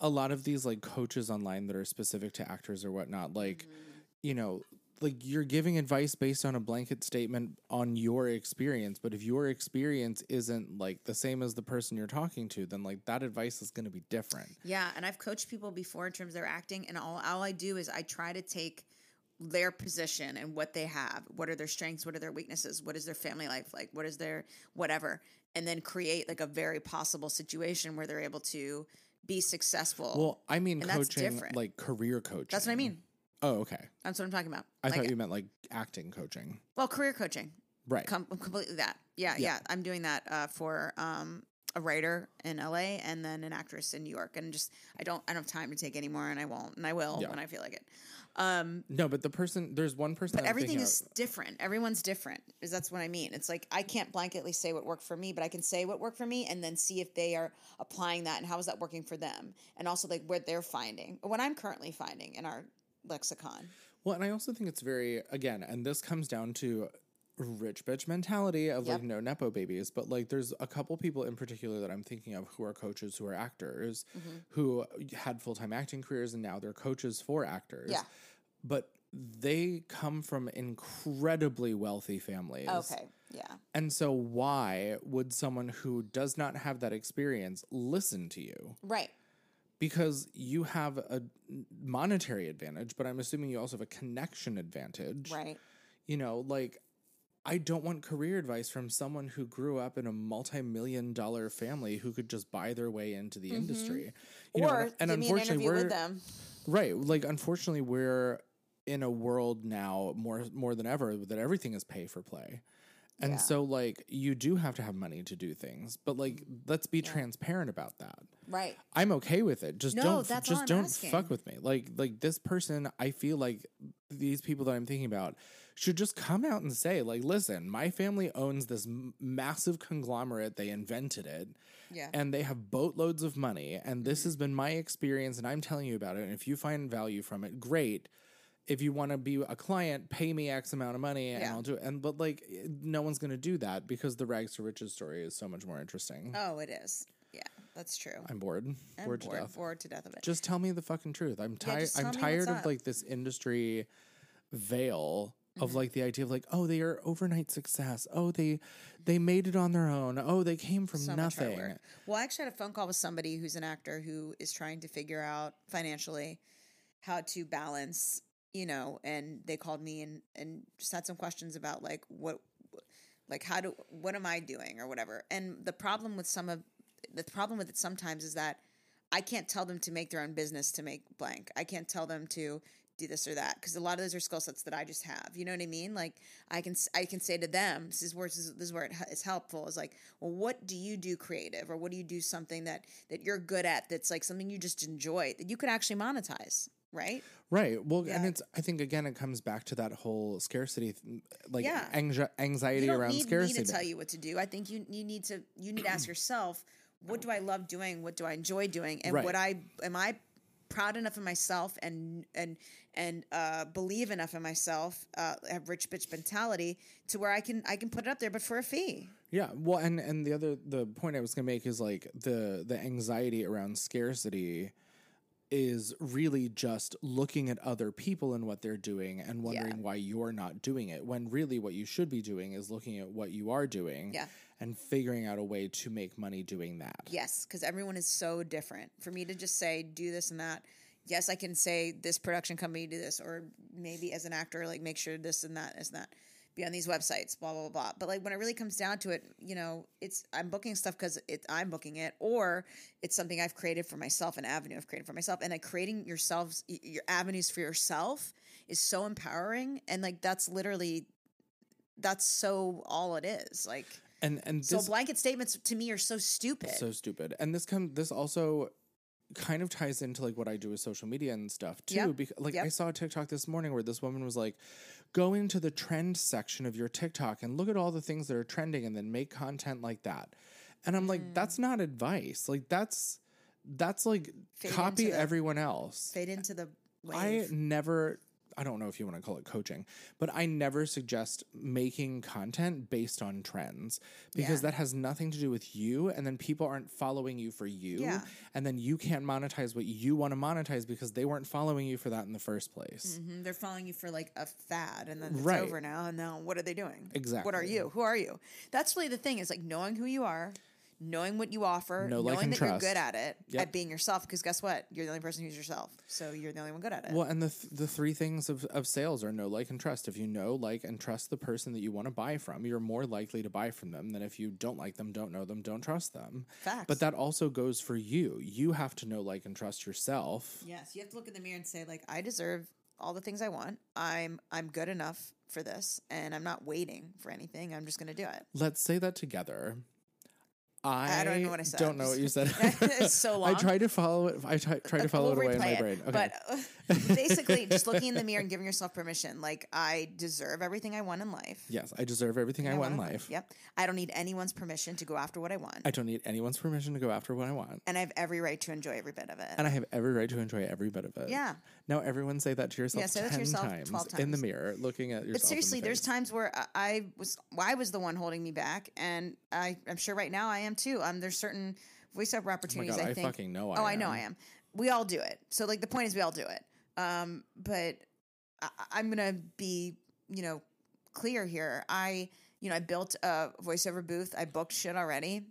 A lot of these like coaches online that are specific to actors or whatnot, like Mm-hmm. you know, like you're giving advice based on a blanket statement on your experience, but if your experience isn't like the same as the person you're talking to, then like that advice is going to be different. Yeah, and I've coached people before in terms of their acting, and all all I do is I try to take their position and what they have. What are their strengths? What are their weaknesses? What is their family life like? What is their whatever? And then create like a very possible situation where they're able to be successful. Well, I mean And coaching, like career coaching. that's what I mean. Oh, okay. That's what I'm talking about. I Like, thought you meant like acting coaching. well, career coaching. Right. Com- completely that. Yeah, yeah, I'm doing that uh, for um, a writer in LA and then an actress in New York. And just I don't I don't have time to take anymore, and I won't, and I will Yeah. when I feel like it. no, but the person, there's one person. But everything is of- different. Everyone's different. Is that's what I mean. It's like I can't blanketly say what worked for me, but I can say what worked for me and then see if they are applying that and how is that working for them, and also like what they're finding, what I'm currently finding in our lexicon. Well, and I also think it's very again, and this comes down to rich bitch mentality of Yep. like no nepo babies, but like there's a couple people in particular that I'm thinking of who are coaches who are actors Mm-hmm. who had full time acting careers and now they're coaches for actors. Yeah. But they come from incredibly wealthy families. Okay. Yeah. And so why would someone who does not have that experience listen to you? Right. Because you have a monetary advantage, but I'm assuming you also have a connection advantage. Right. You know, like I don't want career advice from someone who grew up in a multi-million dollar family who could just buy their way into the industry. You know, Mm-hmm. or and- and me an unfortunately we're with them. right. Like unfortunately we're in a world now more more than ever that everything is pay for play. And Yeah. so like you do have to have money to do things, but like let's be transparent about that. Right. I'm okay with it. Just No, don't that's just don't asking. fuck with me. Like like this person, I feel like these people that I'm thinking about should just come out and say like, "Listen, my family owns this m- massive conglomerate. They invented it. Yeah. And they have boatloads of money, and this mm-hmm. has been my experience and I'm telling you about it. And if you find value from it, great. If you want to be a client, pay me X amount of money and Yeah. I'll do it. And but like no one's going to do that because the rags to riches story is so much more interesting. Oh, it is. Yeah, that's true. I'm bored. I'm bored, bored, to death. bored to death of it. Just tell me the fucking truth. I'm tired. just I'm tired of up. like this industry veil Mm-hmm. of like the idea of like, oh, they are overnight success. Oh, they they made it on their own. Oh, they came from so nothing. Well, I actually had a phone call with somebody who's an actor who is trying to figure out financially how to balance, you know, and they called me and and just had some questions about like what like how do what am I doing or whatever. And the problem with some of the problem with it sometimes is that I can't tell them to make their own business to make blank. I can't tell them to do this or that because a lot of those are skill sets that I just have. You know what I mean? Like I can I can say to them, this is where this is, where it is helpful. Is like, well, what do you do creative, or what do you do something that that you're good at? That's like something you just enjoy that you could actually monetize, right? Right. Well, and it's. I think again, it comes back to that whole scarcity, like Yeah. anxi- anxiety around need scarcity. me to tell you what to do. I think you you need to you need to ask [clears throat] yourself, what do I love doing? What do I enjoy doing? And Right. what I am I proud enough of myself and and and uh, believe enough in myself, uh, have rich bitch mentality to where I can I can put it up there, but for a fee. Yeah, well, and and the other the point I was gonna make is like the the anxiety around scarcity is really just looking at other people and what they're doing and wondering why you're not doing it. When really what you should be doing is looking at what you are doing Yeah. and figuring out a way to make money doing that. Yes, because everyone is so different. For me to just say do this and that, yes, I can say this production company do this, or maybe as an actor, like make sure this and that is that. Be on these websites, blah blah blah. But like when it really comes down to it, you know, it's I'm booking stuff because it I'm booking it, or it's something I've created for myself, an avenue I've created for myself, and like creating yourselves your avenues for yourself is so empowering, and like that's literally that's so all it is. Like And and so blanket statements to me are so stupid. so stupid. And this come this also kind of ties into like what I do with social media and stuff too. Yep. Because like Yep. I saw a TikTok this morning where this woman was like, go into the trend section of your TikTok and look at all the things that are trending and then make content like that. And I'm Mm. like, that's not advice. Like that's that's like Fade copy the- everyone else. fade into the wave. I never I don't know if you want to call it coaching, but I never suggest making content based on trends because Yeah. that has nothing to do with you and then people aren't following you for you Yeah. and then you can't monetize what you want to monetize because they weren't following you for that in the first place. Mhm, They're following you for like a fad, and then it's Right. over now. And now, what are they doing? Exactly. What are you? Who are you? That's really the thing. Is like knowing who you are, knowing what you offer, Know, knowing and that you're good at it, Yep. at being yourself. Because guess what? You're the only person who's yourself. So you're the only one good at it. Well, and the th- the three things of, of sales are know, like, and trust. If you know, like, and trust the person that you want to buy from, you're more likely to buy from them than if you don't like them, don't know them, don't trust them. Facts. But that also goes for you. You have to know, like, and trust yourself. Yes, you have to look in the mirror and say like I deserve all the things I want. I'm I'm good enough for this and I'm not waiting for anything. I'm just going to do it. Let's say that together. I, I don't know what I said. I don't know what you said. [laughs] It's so [laughs] I tried to follow it. I tried, tried to follow We'll it away in my brain. Okay. But uh, basically just looking in the mirror and giving yourself permission like I deserve everything I want in life. yes, I deserve everything I, want in life. Yep. I don't need anyone's permission to go after what I want. I don't need anyone's permission to go after what I want. and I have every right to enjoy every bit of it. And I have every right to enjoy every bit of it. Yeah. Now everyone say that to yourself Yeah, say 10 that to yourself times, 12 in the times. mirror, looking at yourself. But seriously, in the there's face. times where I- I was well, I was the one holding me back, and I I'm sure right now I am too. Um, there's certain voiceover opportunities. God, I I think. fucking know Oh, I I know am. I am. We all do it. So like the point is, we all do it. Um, but I, I'm gonna be you know clear here. I you know I built a voiceover booth. I booked shit already.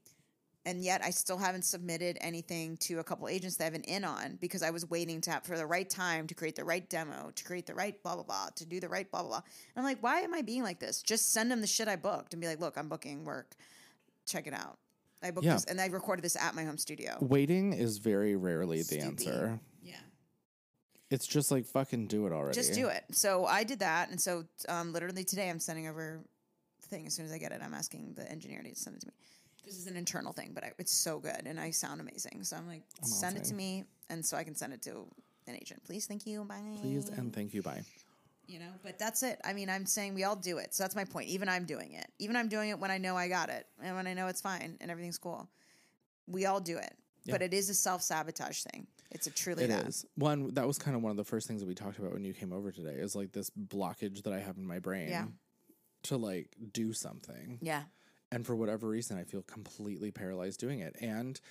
And yet, I still haven't submitted anything to a couple agents that I have an in on because I was waiting to have, for the right time to create the right demo, to create the right blah blah blah, to do the right blah blah blah. And I'm like, why am I being like this? Just send them the shit I booked and be like, look, I'm booking work. Check it out. I booked Yeah. this and I recorded this at my home studio. Waiting is very rarely the Stupid. answer. Yeah. It's just like fucking do it already. Just do it. So I did that, and so um, literally today I'm sending over the thing as soon as I get it. I'm asking the engineer to send it to me. This is an internal thing, but I, it's so good, and I sound amazing. So I'm like, send it to me, and so I can send it to an agent. Please, thank you, bye. Please and thank you. Bye. you know. But that's it. I mean, I'm saying we all do it. So that's my point. Even I'm doing it. Even I'm doing it when I know I got it, and when I know it's fine and everything's cool. We all do it, but it is a self sabotage thing. It's a truly It that. is one. That was kind of one of the first things that we talked about when you came over today. Is like this blockage that I have in my brain. Yeah. To like do something. Yeah. and for whatever reason i feel completely paralyzed doing it and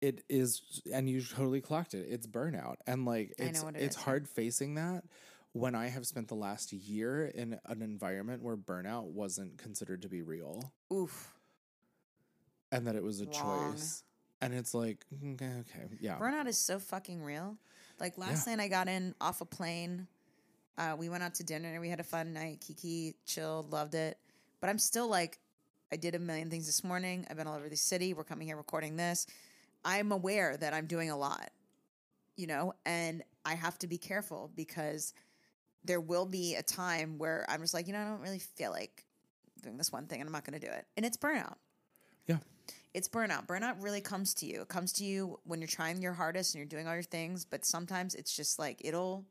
it is and you totally clocked it it's burnout and like it's it it's is, hard facing that when i have spent the last year in an environment where burnout wasn't considered to be real Oof. and that it was a Wrong. choice and it's like mm, okay, okay yeah Burnout is so fucking real. Like last night, I got in off a plane. Uh, we went out to dinner. We had a fun night. Kiki chilled, loved it. But I'm still like, I did a million things this morning. I've been all over the city. We're coming here recording this. I'm aware that I'm doing a lot, you know, and I have to be careful because there will be a time where I'm just like, you know, I don't really feel like doing this one thing and I'm not going to do it. And it's burnout yeah it's burnout. Burnout really comes to you. It comes to you when you're trying your hardest and you're doing all your things, but sometimes it's just like it'll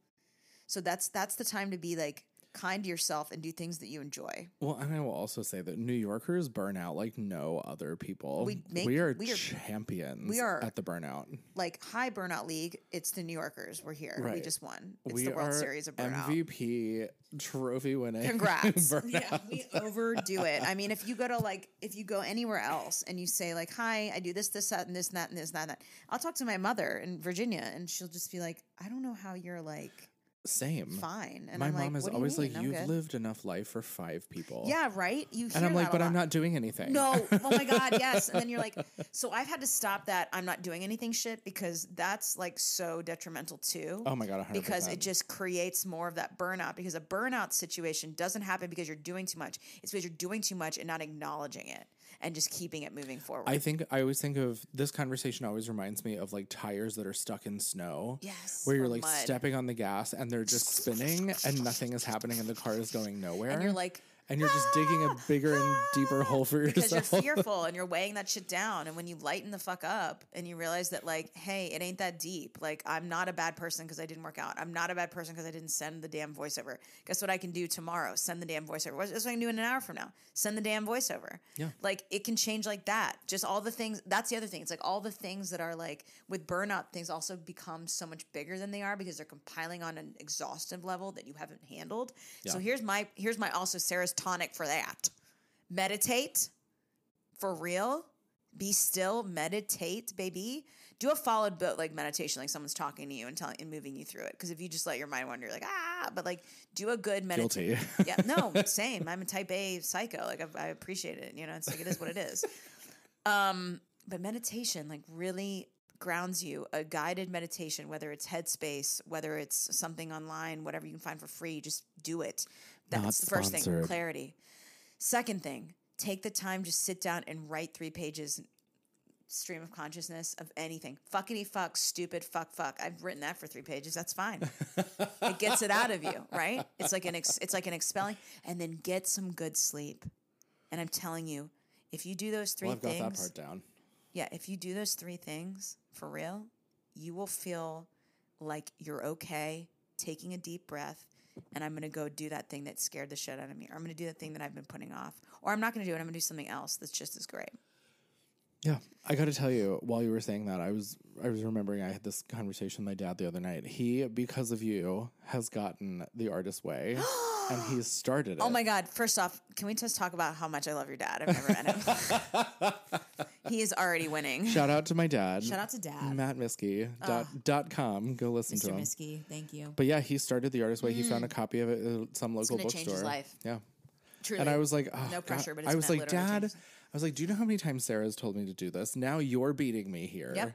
so that's that's the time to be like kind to yourself and do things that you enjoy. well and i will also say that new yorkers burn out like no other people We make- we are we are- champions we are- at the burnout Like high burnout league, it's the New Yorkers. We're here. We just won. It's we the World are Series of burnout. mvp trophy winning [laughs] Congrats. Yeah, we overdo it. I mean, if you go to like, if you go anywhere else and you say like, "Hi, I do this, this, that, and this, and that, and this, and that,", and that," I'll talk to my mother in Virginia, and she'll just be like, "I don't know how you're like Same. fine." And My I'm mom like, is "What do you always like, "You've good." lived enough life for five people." Yeah, right. You hear and I'm like, "But I'm not doing anything." No, oh my [laughs] god, yes. And then you're like, so I've had to stop that. I'm not doing anything shit because that's like so detrimental too. Oh my God, 100%. Because it just creates more of that burnout. Because a burnout situation doesn't happen because you're doing too much. It's because you're doing too much and not acknowledging it and just keeping it moving forward. I think I always think of this conversation. Always reminds me of like tires that are stuck in snow. Yes, where you're like mud. stepping on the gas and they're just spinning and nothing is happening and the car is going nowhere. and you're like, and you're just digging a bigger and deeper hole for yourself. because you're [laughs] fearful and you're weighing that shit down. And when you lighten the fuck up and you realize that, like, hey, it ain't that deep. Like, I'm not a bad person because I didn't work out. I'm not a bad person because I didn't send the damn voiceover. Guess what I can do tomorrow? Send the damn voiceover. What's what I can do in an hour from now? Send the damn voiceover. Yeah. Like, it can change like that. Just all the things. That's the other thing. It's like all the things that are like with burnout, things also become so much bigger than they are because they're compiling on an exhaustive level that you haven't handled. So here's my here's my also Sarah's tonic for that. Meditate for real. Be still. Meditate baby. Do a followed boat like meditation like someone's talking to you and telling and moving you through it. Because if you just let your mind wander you're like ah but like do a good meditation [laughs] yeah no same. I'm a type a psycho. Like I, I appreciate it you know it's like it is what it is. [laughs] Um but meditation like really grounds you a guided meditation whether it's headspace whether it's something online whatever you can find for free just do it. That's Not the first thing clarity. Second thing take the time to sit down and write three pages stream of consciousness of anything. Fuckity fuck stupid fuck fuck. I've written that for three pages. That's fine. It gets it out of you [laughs] right? It's like an ex- it's like an expelling. And then get some good sleep. And i'm telling you if you do those three Well, I've got things that part down. Yeah, if you do those three things for real, you will feel like you're okay taking a deep breath. And I'm going to go do that thing that scared the shit out of me. Or I'm going to do that thing that I've been putting off. Or I'm not going to do it. I'm going to do something else that's just as great. Yeah, I got to tell you, while you were saying that, I was I was remembering I had this conversation with my dad the other night. He, because of you, has gotten the artist way, [gasps] and he started it. Oh my God. First off, can we just talk about how much I love your dad? I've never met him. [laughs] he is already winning. Shout out to my dad. Shout out to Dad. Matt Miskey dot, dot com. Go listen Mr. to him. Mr. Miskey, thank you. But yeah, he started the artist way. He found a copy of it at some local Mm. gonna bookstore. change his life. Yeah. Truly. And I was like, oh, No God. pressure, but I was gonna like, literally Dad, change- I was like, do you know how many times Sarah's told me to do this? Now you're beating me here. Yep.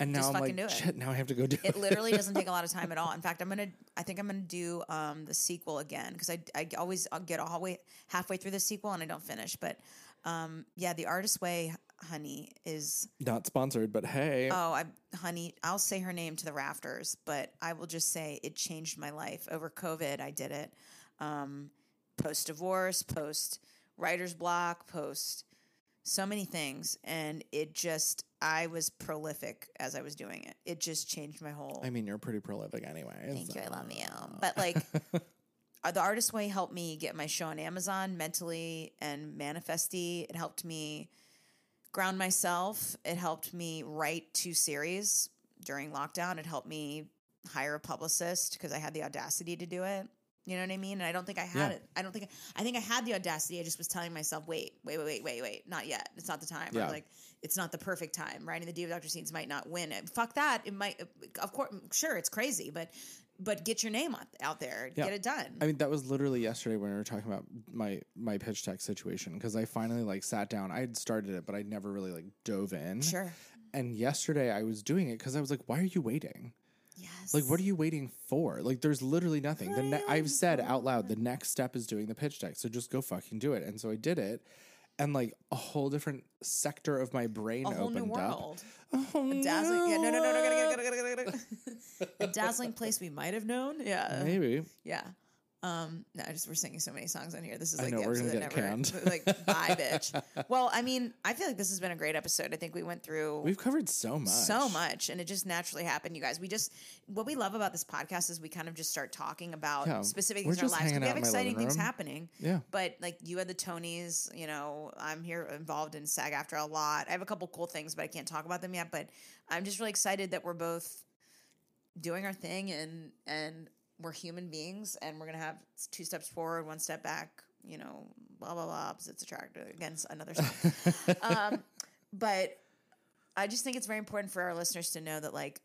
And now Just I'm fucking like, do it. shit, now I have to go do it. it literally doesn't take a lot of time at all. In [laughs] fact, I'm gonna. I think I'm gonna do um, the sequel again because I, I always I'll get all way halfway through the sequel and I don't finish. But um, yeah, the artist way, honey, is Not sponsored, but hey. oh, I honey, I'll say her name to the rafters, but I will just say it changed my life over COVID. I did it. Um, post divorce, post writer's block, post so many things, and it just I was prolific as I was doing it. It just changed my whole. I mean, you're pretty prolific anyway. Thank so- you. I love you. But like, [laughs] uh, the artist way helped me get my show on Amazon mentally and manifesty. It helped me ground myself. It helped me write two series during lockdown. It helped me hire a publicist because I had the audacity to do it. You know what I mean? And I don't think I had Yeah. it. I don't think I think I had the audacity. I just was telling myself, wait, wait, wait, wait, wait, wait, not yet. It's not the time. Or Yeah. like it's not the perfect time. Writing the Diva Doctor scenes might not win it. Fuck that. It might. Of course, sure, it's crazy, but but get your name out, out there. Yeah. Get it done. I mean, that was literally yesterday when we were talking about my my pitch deck situation because I finally like sat down. I had started it, but I never really like dove in. sure. And yesterday I was doing it because I was like, "Why are you waiting? Yes. Like, what are you waiting for? Like, there's literally nothing." The ne- I've said out loud, the next step is doing the pitch deck, so just go fucking do it. And so I did it, and like a whole different sector of my brain a whole opened new up. world. Oh, A dazzling. Yeah. No. No. No. No. Gotta, gotta, gotta, gotta, gotta. a dazzling place we might have known. Yeah. Maybe. Yeah. Um, no, I just we're singing so many songs on here. This is like know, the episode that never canned. [laughs] like bye, [laughs] bitch. Well, I mean, I feel like this has been a great episode. I think we went through We've covered so much. so much and it just naturally happened you guys we just what we love about this podcast is we kind of just start talking about Yeah, specific things in our lives we have exciting things room. happening Yeah. but like you had the tonys you know i'm here involved in SAG-AFTRA a lot i have a couple cool things but i can't talk about them yet but i'm just really excited that we're both doing our thing and and we're human beings and we're gonna have two steps forward one step back you know blah blah blah opposites attract against another [laughs] um, but I just think it's very important for our listeners to know that like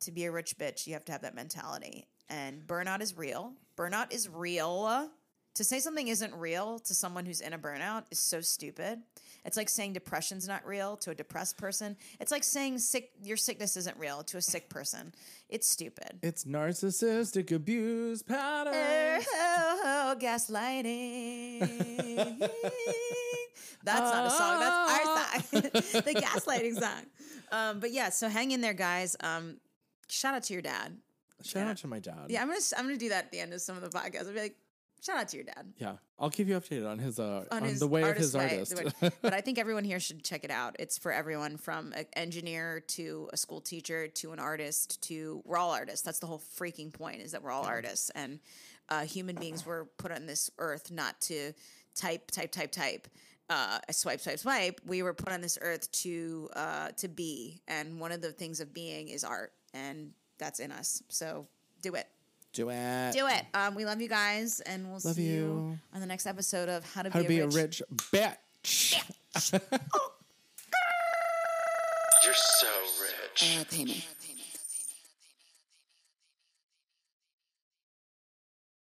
to be a rich bitch, you have to have that mentality. And burnout is real. Burnout is real. To say something isn't real to someone who's in a burnout is so stupid. It's like saying depression's not real to a depressed person. It's like saying sick your sickness isn't real to a sick person. It's stupid. It's narcissistic abuse pattern. Oh, gaslighting. [laughs] That's not a song. That's our song. [laughs] the gaslighting song. Um, but yeah, so hang in there, guys. Um, shout out to your dad. Shout out to my dad. Yeah, I'm gonna I'm gonna do that at the end of some of the podcasts. I'll be like, shout out to your dad. Yeah. I'll keep you updated on his uh on, his the way of his way, artist. [laughs] way- but I think everyone here should check it out. It's for everyone from an engineer to a school teacher to an artist to we're all artists. That's the whole freaking point is that we're all artists and uh, human beings were put on this earth not to type, type, type, type. Uh, swipe, swipe, swipe. We were put on this earth to uh, to be, and one of the things of being is art, and that's in us. So do it. Do it. Do it. Um, we love you guys, and we'll Love see you. you. on the next episode of How to, How to be a rich bitch. [laughs] You're so rich. Uh, pay me.